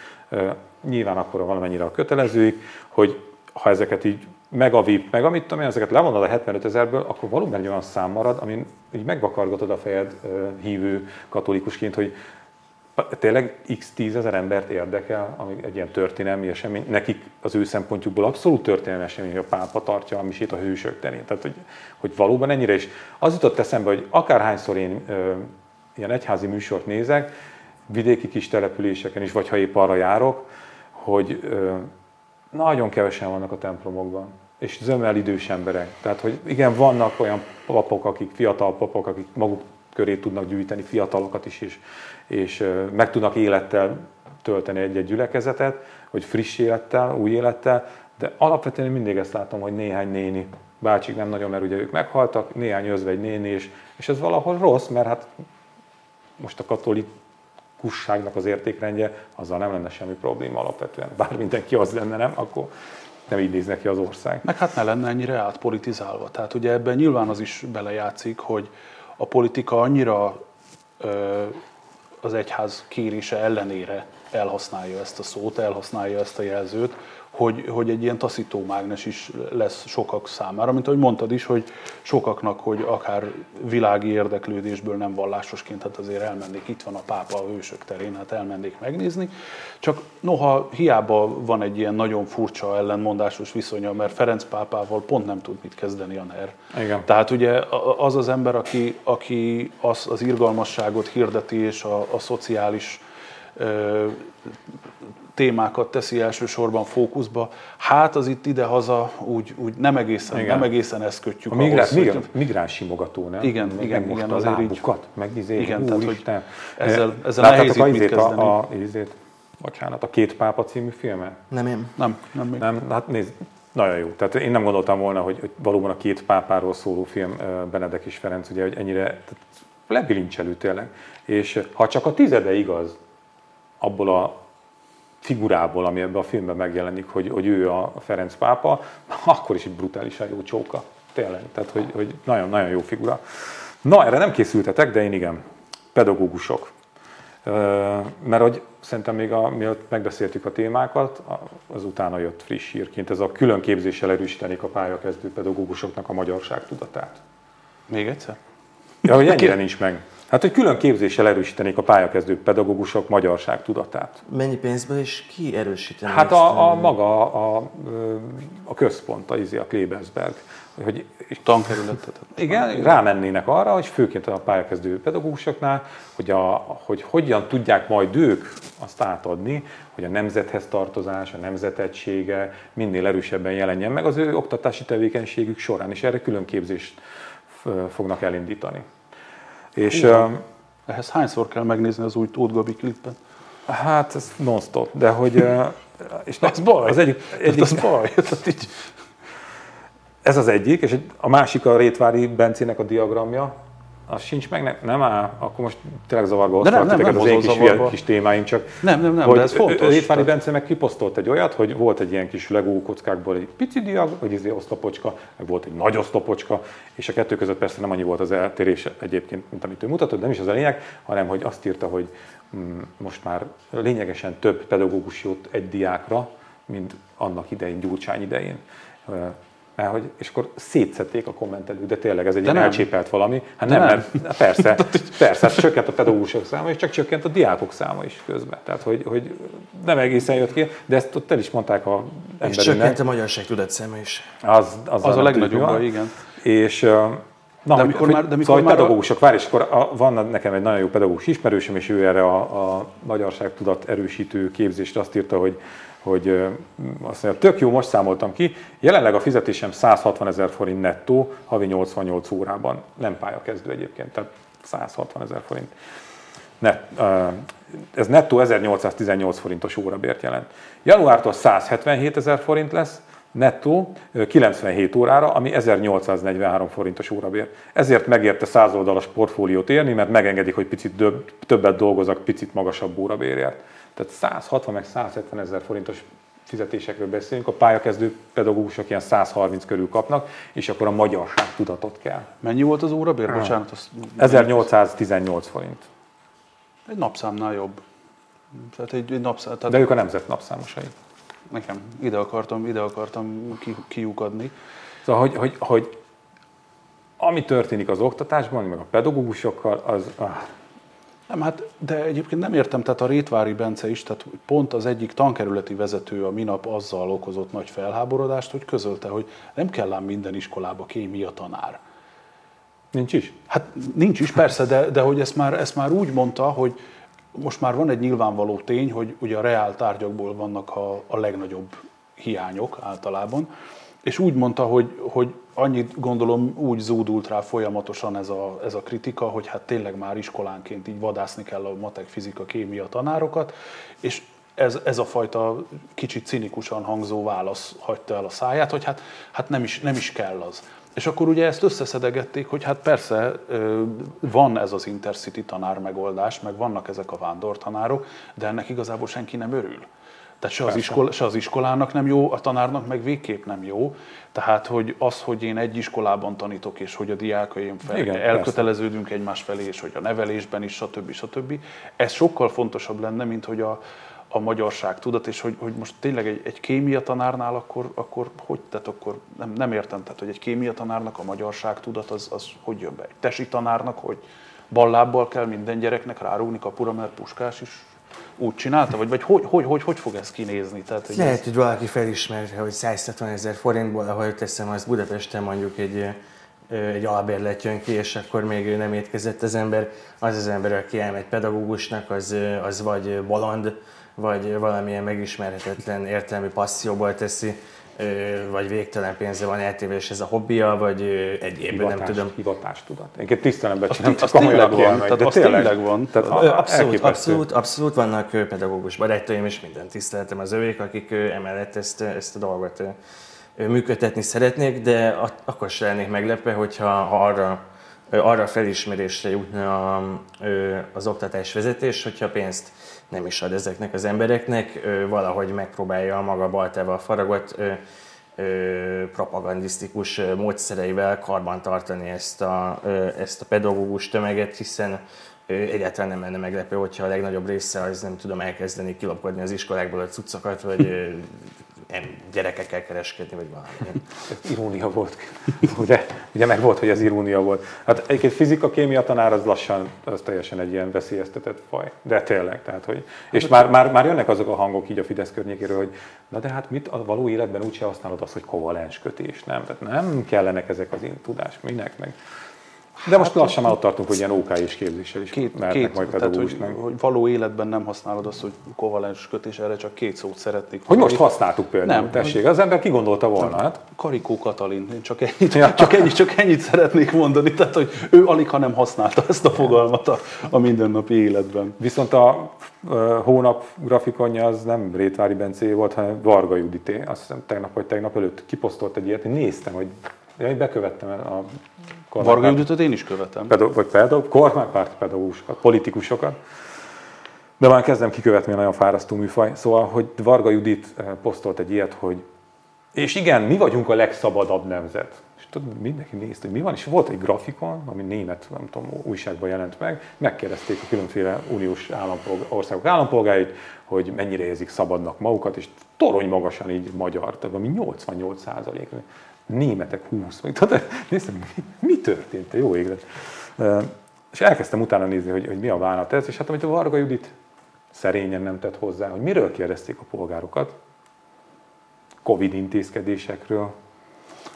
nyilván akkor valamennyire a kötelezőik, hogy ha ezeket így meg a VIP, meg amit tudom én, ezeket levonod a 75 ezerből, akkor valóban egy olyan szám marad, amin így megvakargatod a fejed hívő katolikusként, hogy tényleg x tízezer embert érdekel, ami egy ilyen történelmi esemény, nekik az ő szempontjukból abszolút történelmi esemény, hogy a pápa tartja a misét a hősök terén. Tehát, hogy, hogy valóban ennyire is. Az jutott eszembe, hogy akárhányszor én ö, ilyen egyházi műsort nézek, vidéki kis településeken is, vagy ha épp arra járok, hogy ö, nagyon kevesen vannak a templomokban, és zömmel idős emberek. Tehát, hogy igen, vannak olyan papok, akik fiatal papok, akik maguk köré tudnak gyűjteni fiatalokat is, és, és meg tudnak élettel tölteni egy-egy gyülekezetet, vagy friss élettel, új élettel, de alapvetően mindig ezt látom, hogy néhány néni, bácsik nem nagyon, mert ugye ők meghaltak, néhány özvegy néni, és, és ez valahol rossz, mert hát most a katolik kusságnak az értékrendje, azzal nem lenne semmi probléma alapvetően. Bár mindenki az lenne, nem, akkor nem így néz neki az ország. Meg hát ne lenne ennyire átpolitizálva. Tehát ugye ebben nyilván az is belejátszik, hogy a politika annyira ö, az egyház kérése ellenére elhasználja ezt a szót, elhasználja ezt a jelzőt, hogy, hogy egy ilyen taszító mágnes is lesz sokak számára, mint ahogy mondtad is, hogy sokaknak, hogy akár világi érdeklődésből nem vallásosként, hát azért elmennék, itt van a pápa a hősök terén, hát elmennék megnézni. Csak noha hiába van egy ilyen nagyon furcsa ellenmondásos viszonya, mert Ferenc pápával pont nem tud mit kezdeni a NER. Igen. Tehát ugye az az ember, aki, aki az, az irgalmasságot hirdeti és a, a szociális témákat teszi elsősorban fókuszba, hát az itt ide-haza úgy, úgy nem, egészen, igen. nem egészen ezt kötjük. A migrá, ahhoz, migrá, hogy... migráns simogató, nem? Igen, meg igen, igen, a azért lábukat, így, meg izé, igen, tehát, hogy ezzel, ezzel nehéz mit kezdeni. A, a, izét, bocsánat, a Két Pápa című filme? Nem én. Nem, nem még. Nem, hát nézd, nagyon jó. Tehát én nem gondoltam volna, hogy, hogy valóban a két pápáról szóló film Benedek és Ferenc, ugye, hogy ennyire lebilincselő tényleg. És ha csak a tizede igaz abból a figurából, ami ebben a filmben megjelenik, hogy, hogy ő a Ferenc pápa, akkor is egy brutálisan jó csóka. Tényleg. Tehát, hogy, hogy nagyon, nagyon jó figura. Na, erre nem készültetek, de én igen. Pedagógusok. Mert hogy szerintem még a, mielőtt megbeszéltük a témákat, az utána jött friss hírként, ez a külön képzéssel erősítenék a pályakezdő pedagógusoknak a magyarság tudatát. Még egyszer? Ja, hogy ennyire nincs meg. Hát, hogy külön képzéssel erősítenék a pályakezdő pedagógusok magyarság tudatát. Mennyi pénzből és ki erősíteni? Hát a, a maga, a, a központ, a, izé, a Klebersberg. Hogy, tankerületet. Igen, rámennének arra, hogy főként a pályakezdő pedagógusoknál, hogy, a, hogy hogyan tudják majd ők azt átadni, hogy a nemzethez tartozás, a nemzetegysége minél erősebben jelenjen meg az ő oktatási tevékenységük során, és erre külön képzést fognak elindítani. És, Hú, uh, ehhez hányszor kell megnézni az új Tóth Gabi klipet? Hát ez non-stop, de hogy... Uh, és az baj. Az egyik, egyik, az baj. Ez az egyik, és a másik a Rétvári Bencének a diagramja, az sincs meg, ne, nem áll, akkor most tényleg zavarba hoztam nem, nem, nem az én kis, zavarba. kis témáim, csak nem, nem, nem, hogy de ez fontos. Rétvári Bence meg kiposztolt egy olyat, hogy volt egy ilyen kis legó kockákból egy pici diag, vagy izé oszlopocska, meg volt egy nagy oszlopocska, és a kettő között persze nem annyi volt az eltérés egyébként, mint amit ő mutatott, de nem is az a lényeg, hanem hogy azt írta, hogy mm, most már lényegesen több pedagógus jut egy diákra, mint annak idején, Gyurcsány idején hogy, és akkor szétszették a kommentelők, de tényleg ez egy ilyen elcsépelt valami. Hát nem, nem, mert persze, persze, hát csökkent a pedagógusok száma, és csak csökkent a diákok száma is közben. Tehát, hogy, hogy nem egészen jött ki, de ezt ott el is mondták a emberünknek. És csökkent a magyarság tudat száma is. Az, az, az a legnagyobb, igen. És Na, de mikor már, de mikor szóval már pedagógusok, várj, és akkor a, van nekem egy nagyon jó pedagógus ismerősöm, és ő erre a, a magyarság tudat erősítő képzésre azt írta, hogy hogy azt mondja, tök jó, most számoltam ki, jelenleg a fizetésem 160 ezer forint nettó, havi 88 órában, nem pályakezdő egyébként, tehát 160 ezer forint. Net, ez nettó 1818 forintos órabért jelent. Januártól 177 ezer forint lesz, nettó 97 órára, ami 1843 forintos órabér. Ezért megérte 100 oldalas portfóliót érni, mert megengedik, hogy picit többet dolgozak, picit magasabb órabérért. Tehát 160 meg 170 ezer forintos fizetésekről beszélünk, a pályakezdő pedagógusok ilyen 130 körül kapnak, és akkor a magyarság tudatot kell. Mennyi volt az órabér? Bocsánat, az 1818 forint. Egy napszámnál jobb. Tehát egy, egy napszám, tehát... De ők a nemzet napszámosai. Nekem ide akartam, ide akartam ki, kiukadni. Szóval, hogy, hogy, hogy ami történik az oktatásban, meg a pedagógusokkal, az, ah, nem, hát, de egyébként nem értem, tehát a Rétvári Bence is, tehát pont az egyik tankerületi vezető a minap azzal okozott nagy felháborodást, hogy közölte, hogy nem kell ám minden iskolába kémia tanár. Nincs is? Hát nincs is, persze, de, de hogy ezt már, ezt már úgy mondta, hogy most már van egy nyilvánvaló tény, hogy ugye a reál tárgyakból vannak a, a legnagyobb hiányok általában, és úgy mondta, hogy, hogy annyit gondolom úgy zúdult rá folyamatosan ez a, ez a kritika, hogy hát tényleg már iskolánként így vadászni kell a matek, fizika, kémia tanárokat, és ez, ez a fajta kicsit cinikusan hangzó válasz hagyta el a száját, hogy hát, hát nem, is, nem is kell az. És akkor ugye ezt összeszedegették, hogy hát persze van ez az intercity tanár megoldás, meg vannak ezek a vándortanárok, de ennek igazából senki nem örül. Tehát se az, iskola, se az iskolának nem jó, a tanárnak meg végképp nem jó. Tehát, hogy az, hogy én egy iskolában tanítok, és hogy a diákaim fel, Igen, elköteleződünk persze. egymás felé, és hogy a nevelésben is, stb. stb. Ez sokkal fontosabb lenne, mint hogy a, a magyarság tudat, és hogy, hogy most tényleg egy, egy kémia tanárnál akkor, akkor hogy, tehát akkor nem, nem értem, tehát hogy egy kémia tanárnak a magyarság tudat az, az hogy jön be? Egy tesi tanárnak, hogy ballábbal kell minden gyereknek rárúgni kapura, mert puskás is úgy csinálta, vagy, vagy hogy, hogy, hogy, hogy fog ez kinézni? Tehát, hogy Lehet, ez... hogy valaki felismerte, hogy 170 ezer forintból, ahol teszem, az Budapesten mondjuk egy, egy albérlet jön ki, és akkor még nem étkezett az ember, az az ember, aki elmegy pedagógusnak, az, az vagy baland, vagy valamilyen megismerhetetlen értelmi passzióból teszi, vagy végtelen pénze van eltéve, és ez a hobbija, vagy egyéb, hivatás, nem tudom. Hivatás tudat. Én tisztelem becsülem, csak tényleg van, tehát de tényleg, tényleg van. Tehát abszolút, abszolút, abszolút vannak pedagógus barátaim, és minden tiszteletem az övék, akik emellett ezt, ezt a dolgot működtetni szeretnék, de akkor se lennék meglepve, hogyha arra, arra felismerésre jutna az oktatás vezetés, hogyha pénzt nem is ad ezeknek az embereknek, valahogy megpróbálja a maga baltával faragott propagandisztikus módszereivel karbantartani ezt a, ezt a pedagógus tömeget, hiszen egyáltalán nem lenne meglepő, hogyha a legnagyobb része az nem tudom elkezdeni kilopkodni az iskolákból a cuccokat, vagy gyerekekkel kereskedni, vagy valami. Irónia volt. Ugye, ugye meg volt, hogy ez irónia volt. Hát egyébként fizika, kémia tanár az lassan, az teljesen egy ilyen veszélyeztetett faj. De tényleg, tehát hogy... És már, már, már jönnek azok a hangok így a Fidesz környékéről, hogy na de hát mit a való életben úgyse használod azt, hogy kovalens kötés, nem? Tehát nem kellenek ezek az tudás, minek meg. De most hát, lassan már ott tartunk, hogy ilyen OK és képzéssel is két, két, majd tehát, hogy, hogy, való életben nem használod azt, hogy kovalens kötés, erre csak két szót szeretnék. Hogy most használtuk például, nem, tessék, az ember kigondolta volna, hát? Karikó Katalin, én csak ennyit, ja. csak, ennyit, csak ennyit szeretnék mondani, tehát hogy ő alig, ha nem használta ezt a fogalmat a, a mindennapi életben. Viszont a hónap grafikonja az nem Rétvári Bencé volt, hanem Varga Judité. Azt hiszem tegnap vagy tegnap előtt kiposztolt egy ilyet, én néztem, hogy én bekövettem a Varga Juditot én is követem. Pedagóg, vagy pedagóg, kormánypárti pedagógusokat, politikusokat. De már kezdem kikövetni a nagyon fárasztó műfaj. Szóval, hogy Varga Judit eh, posztolt egy ilyet, hogy és igen, mi vagyunk a legszabadabb nemzet. És tudod, mindenki nézte, hogy mi van, és volt egy grafikon, ami német, nem tudom, újságban jelent meg, megkérdezték a különféle uniós állampolgár, országok állampolgáit, hogy mennyire érzik szabadnak magukat, és torony magasan így magyar, tehát ami 88 százalék németek 20, vagy tudod, néztem, mi, mi történt, jó églet. És elkezdtem utána nézni, hogy, hogy mi a bánat ez, és hát amit a Varga Judit szerényen nem tett hozzá, hogy miről kérdezték a polgárokat, Covid intézkedésekről,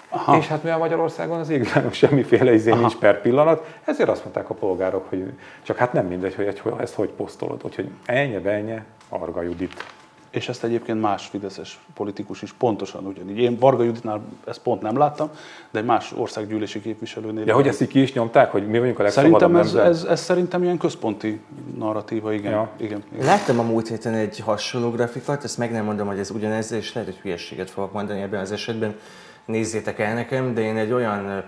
Aha. És hát mi a Magyarországon az égvilágon semmiféle izé nincs per pillanat, ezért azt mondták a polgárok, hogy csak hát nem mindegy, hogy ezt hogy posztolod, hogy ennyi, benye, Arga Judit és ezt egyébként más fideszes politikus is pontosan ugyanígy. Én Varga Juditnál ezt pont nem láttam, de egy más országgyűlési képviselőnél. Ja, hogy ezt így ki is nyomták, hogy mi vagyunk a legszabadabb Szerintem ez, ez, ez, szerintem ilyen központi narratíva, igen. Ja. igen, igen. Láttam a múlt héten egy hasonló grafikot, ezt meg nem mondom, hogy ez ugyanez, és lehet, hogy hülyeséget fogok mondani ebben az esetben. Nézzétek el nekem, de én egy olyan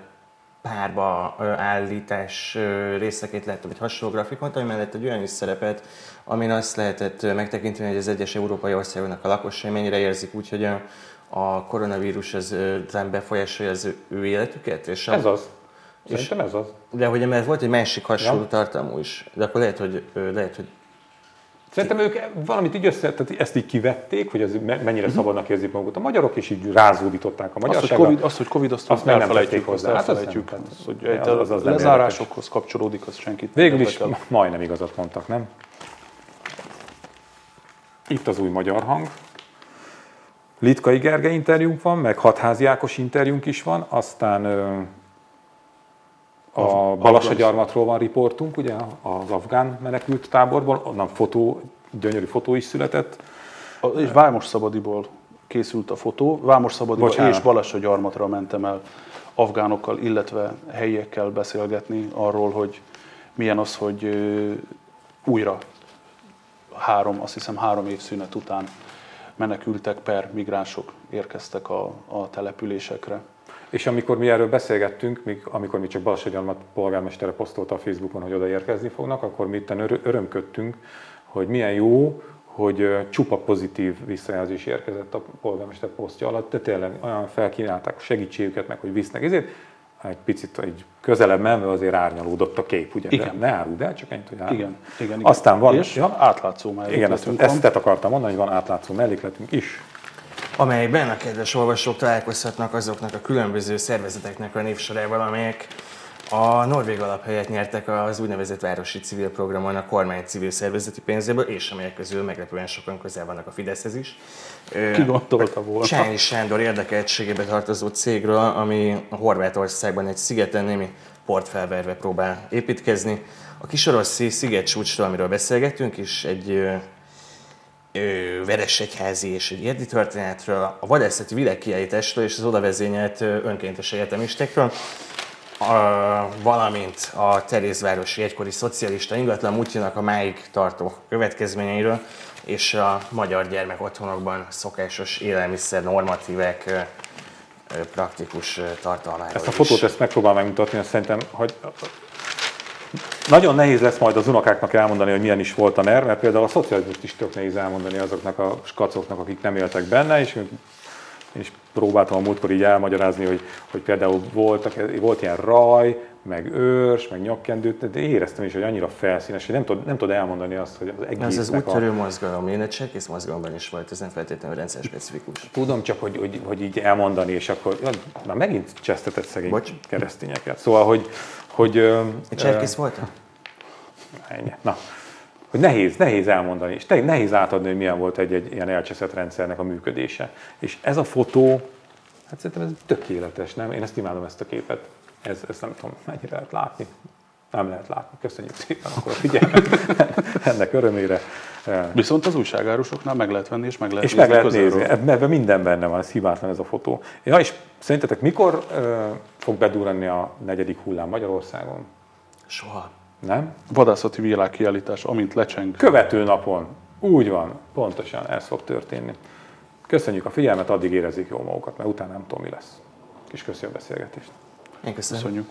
párba állítás részeként láttam egy hasonló grafikont, ami mellett egy olyan is szerepelt, amin azt lehetett megtekinteni, hogy az egyes európai országoknak a lakosai mennyire érzik úgy, hogy a, a koronavírus az befolyásolja az ő életüket. És a, ez az. Szerintem ez az. De hogy mert volt egy másik hasonló ja. tartalmú is, de akkor lehet, hogy, lehet, hogy Szerintem ők valamit így össze, tehát ezt így kivették, hogy ez mennyire szabadnak érzik magukat a magyarok, és így rázódították a magyarságra. Azt, hogy Covid, azt, hogy COVID azt, azt nem elfelejtjük hozzá. Hát elfelejtjük. Hát az, hogy az, az, az lezárásokhoz kapcsolódik, az senkit Végül is majdnem igazat mondtak, nem? Itt az új magyar hang. Litkai Gergely interjúnk van, meg Hatházi Ákos interjúnk is van, aztán a Balassagyarmatról van riportunk, ugye az afgán menekült táborból, onnan fotó, gyönyörű fotó is született. A, és Vámos Szabadiból készült a fotó. Vámos Szabadiból Bocsánat. és Balassagyarmatra mentem el afgánokkal, illetve helyiekkel beszélgetni arról, hogy milyen az, hogy újra három, azt hiszem három év szünet után menekültek per migránsok érkeztek a, a településekre. És amikor mi erről beszélgettünk, még, amikor mi csak Balsagyalmat polgármestere posztolta a Facebookon, hogy odaérkezni fognak, akkor mi itten örömködtünk, hogy milyen jó, hogy csupa pozitív visszajelzés érkezett a polgármester posztja alatt, de tényleg olyan felkínálták a segítségüket, meg hogy visznek ezért, egy picit egy közelebb menve azért árnyalódott a kép, ugye? Igen. Ne áruld el, csak ennyit, hogy árul. Igen, igen, igen. Aztán van... És ja, átlátszó mellékletünk Igen, ezt, ezt akartam mondani, hogy van átlátszó mellékletünk is amelyben a kedves olvasók találkozhatnak azoknak a különböző szervezeteknek a névsorával, amelyek a Norvég alaphelyet nyertek az úgynevezett városi civil programon a kormány civil szervezeti pénzéből, és amelyek közül meglepően sokan közel vannak a Fideszhez is. Ki gondolta volna? Csányi Sándor érdekeltségébe tartozó cégről, ami a Horvátországban egy szigeten némi port felverve próbál építkezni. A Kisorosszi sziget csúcsról, amiről beszélgettünk, is egy Veresegyházi és egy érdi történetről, a vadászati világkiállításról és az oda vezényelt önkéntes egyetemistekről, a, valamint a Terézvárosi egykori szocialista ingatlan múltjának a máig tartó következményeiről, és a magyar gyermek otthonokban szokásos élelmiszer normatívek praktikus tartalmáról Ezt a fotót is. ezt megpróbál megmutatni, azt szerintem, hogy nagyon nehéz lesz majd az unokáknak elmondani, hogy milyen is volt a NER, mert például a szocializmust is tök nehéz elmondani azoknak a skacoknak, akik nem éltek benne, és én is próbáltam a múltkor így elmagyarázni, hogy, hogy például voltak, volt ilyen raj, meg őrs, meg nyakkendő, de éreztem is, hogy annyira felszínes, hogy nem tud, nem tud elmondani azt, hogy az egész. Ez az úttörő mozgalom, én egy cserkész mozgalomban is volt, ez nem feltétlenül rendszer specifikus. Tudom csak, hogy, hogy, hogy így elmondani, és akkor már megint csesztetett szegény Bocs. keresztényeket. Szóval, hogy... hogy Egy cserkész voltam? Ennyi. Na, hogy nehéz, nehéz elmondani, és nehéz átadni, hogy milyen volt egy, egy ilyen elcseszett rendszernek a működése. És ez a fotó, hát szerintem ez tökéletes, nem? Én ezt imádom, ezt a képet. Ez, ezt nem tudom, mennyire lehet látni. Nem lehet látni. Köszönjük szépen akkor a figyelmet ennek örömére. Viszont az újságárusoknál meg lehet venni, és meg lehet És meg lehet nézni. Ebben, minden benne van, ez hibátlan ez a fotó. Ja, és szerintetek mikor ö, fog bedurranni a negyedik hullám Magyarországon? Soha. Nem? Vadászati világkiállítás, amint lecseng. Követő napon. Úgy van, pontosan ez fog történni. Köszönjük a figyelmet, addig érezzék jól magukat, mert utána nem tudom, mi lesz. És köszönjük a beszélgetést. Én köszönöm. Köszönjük.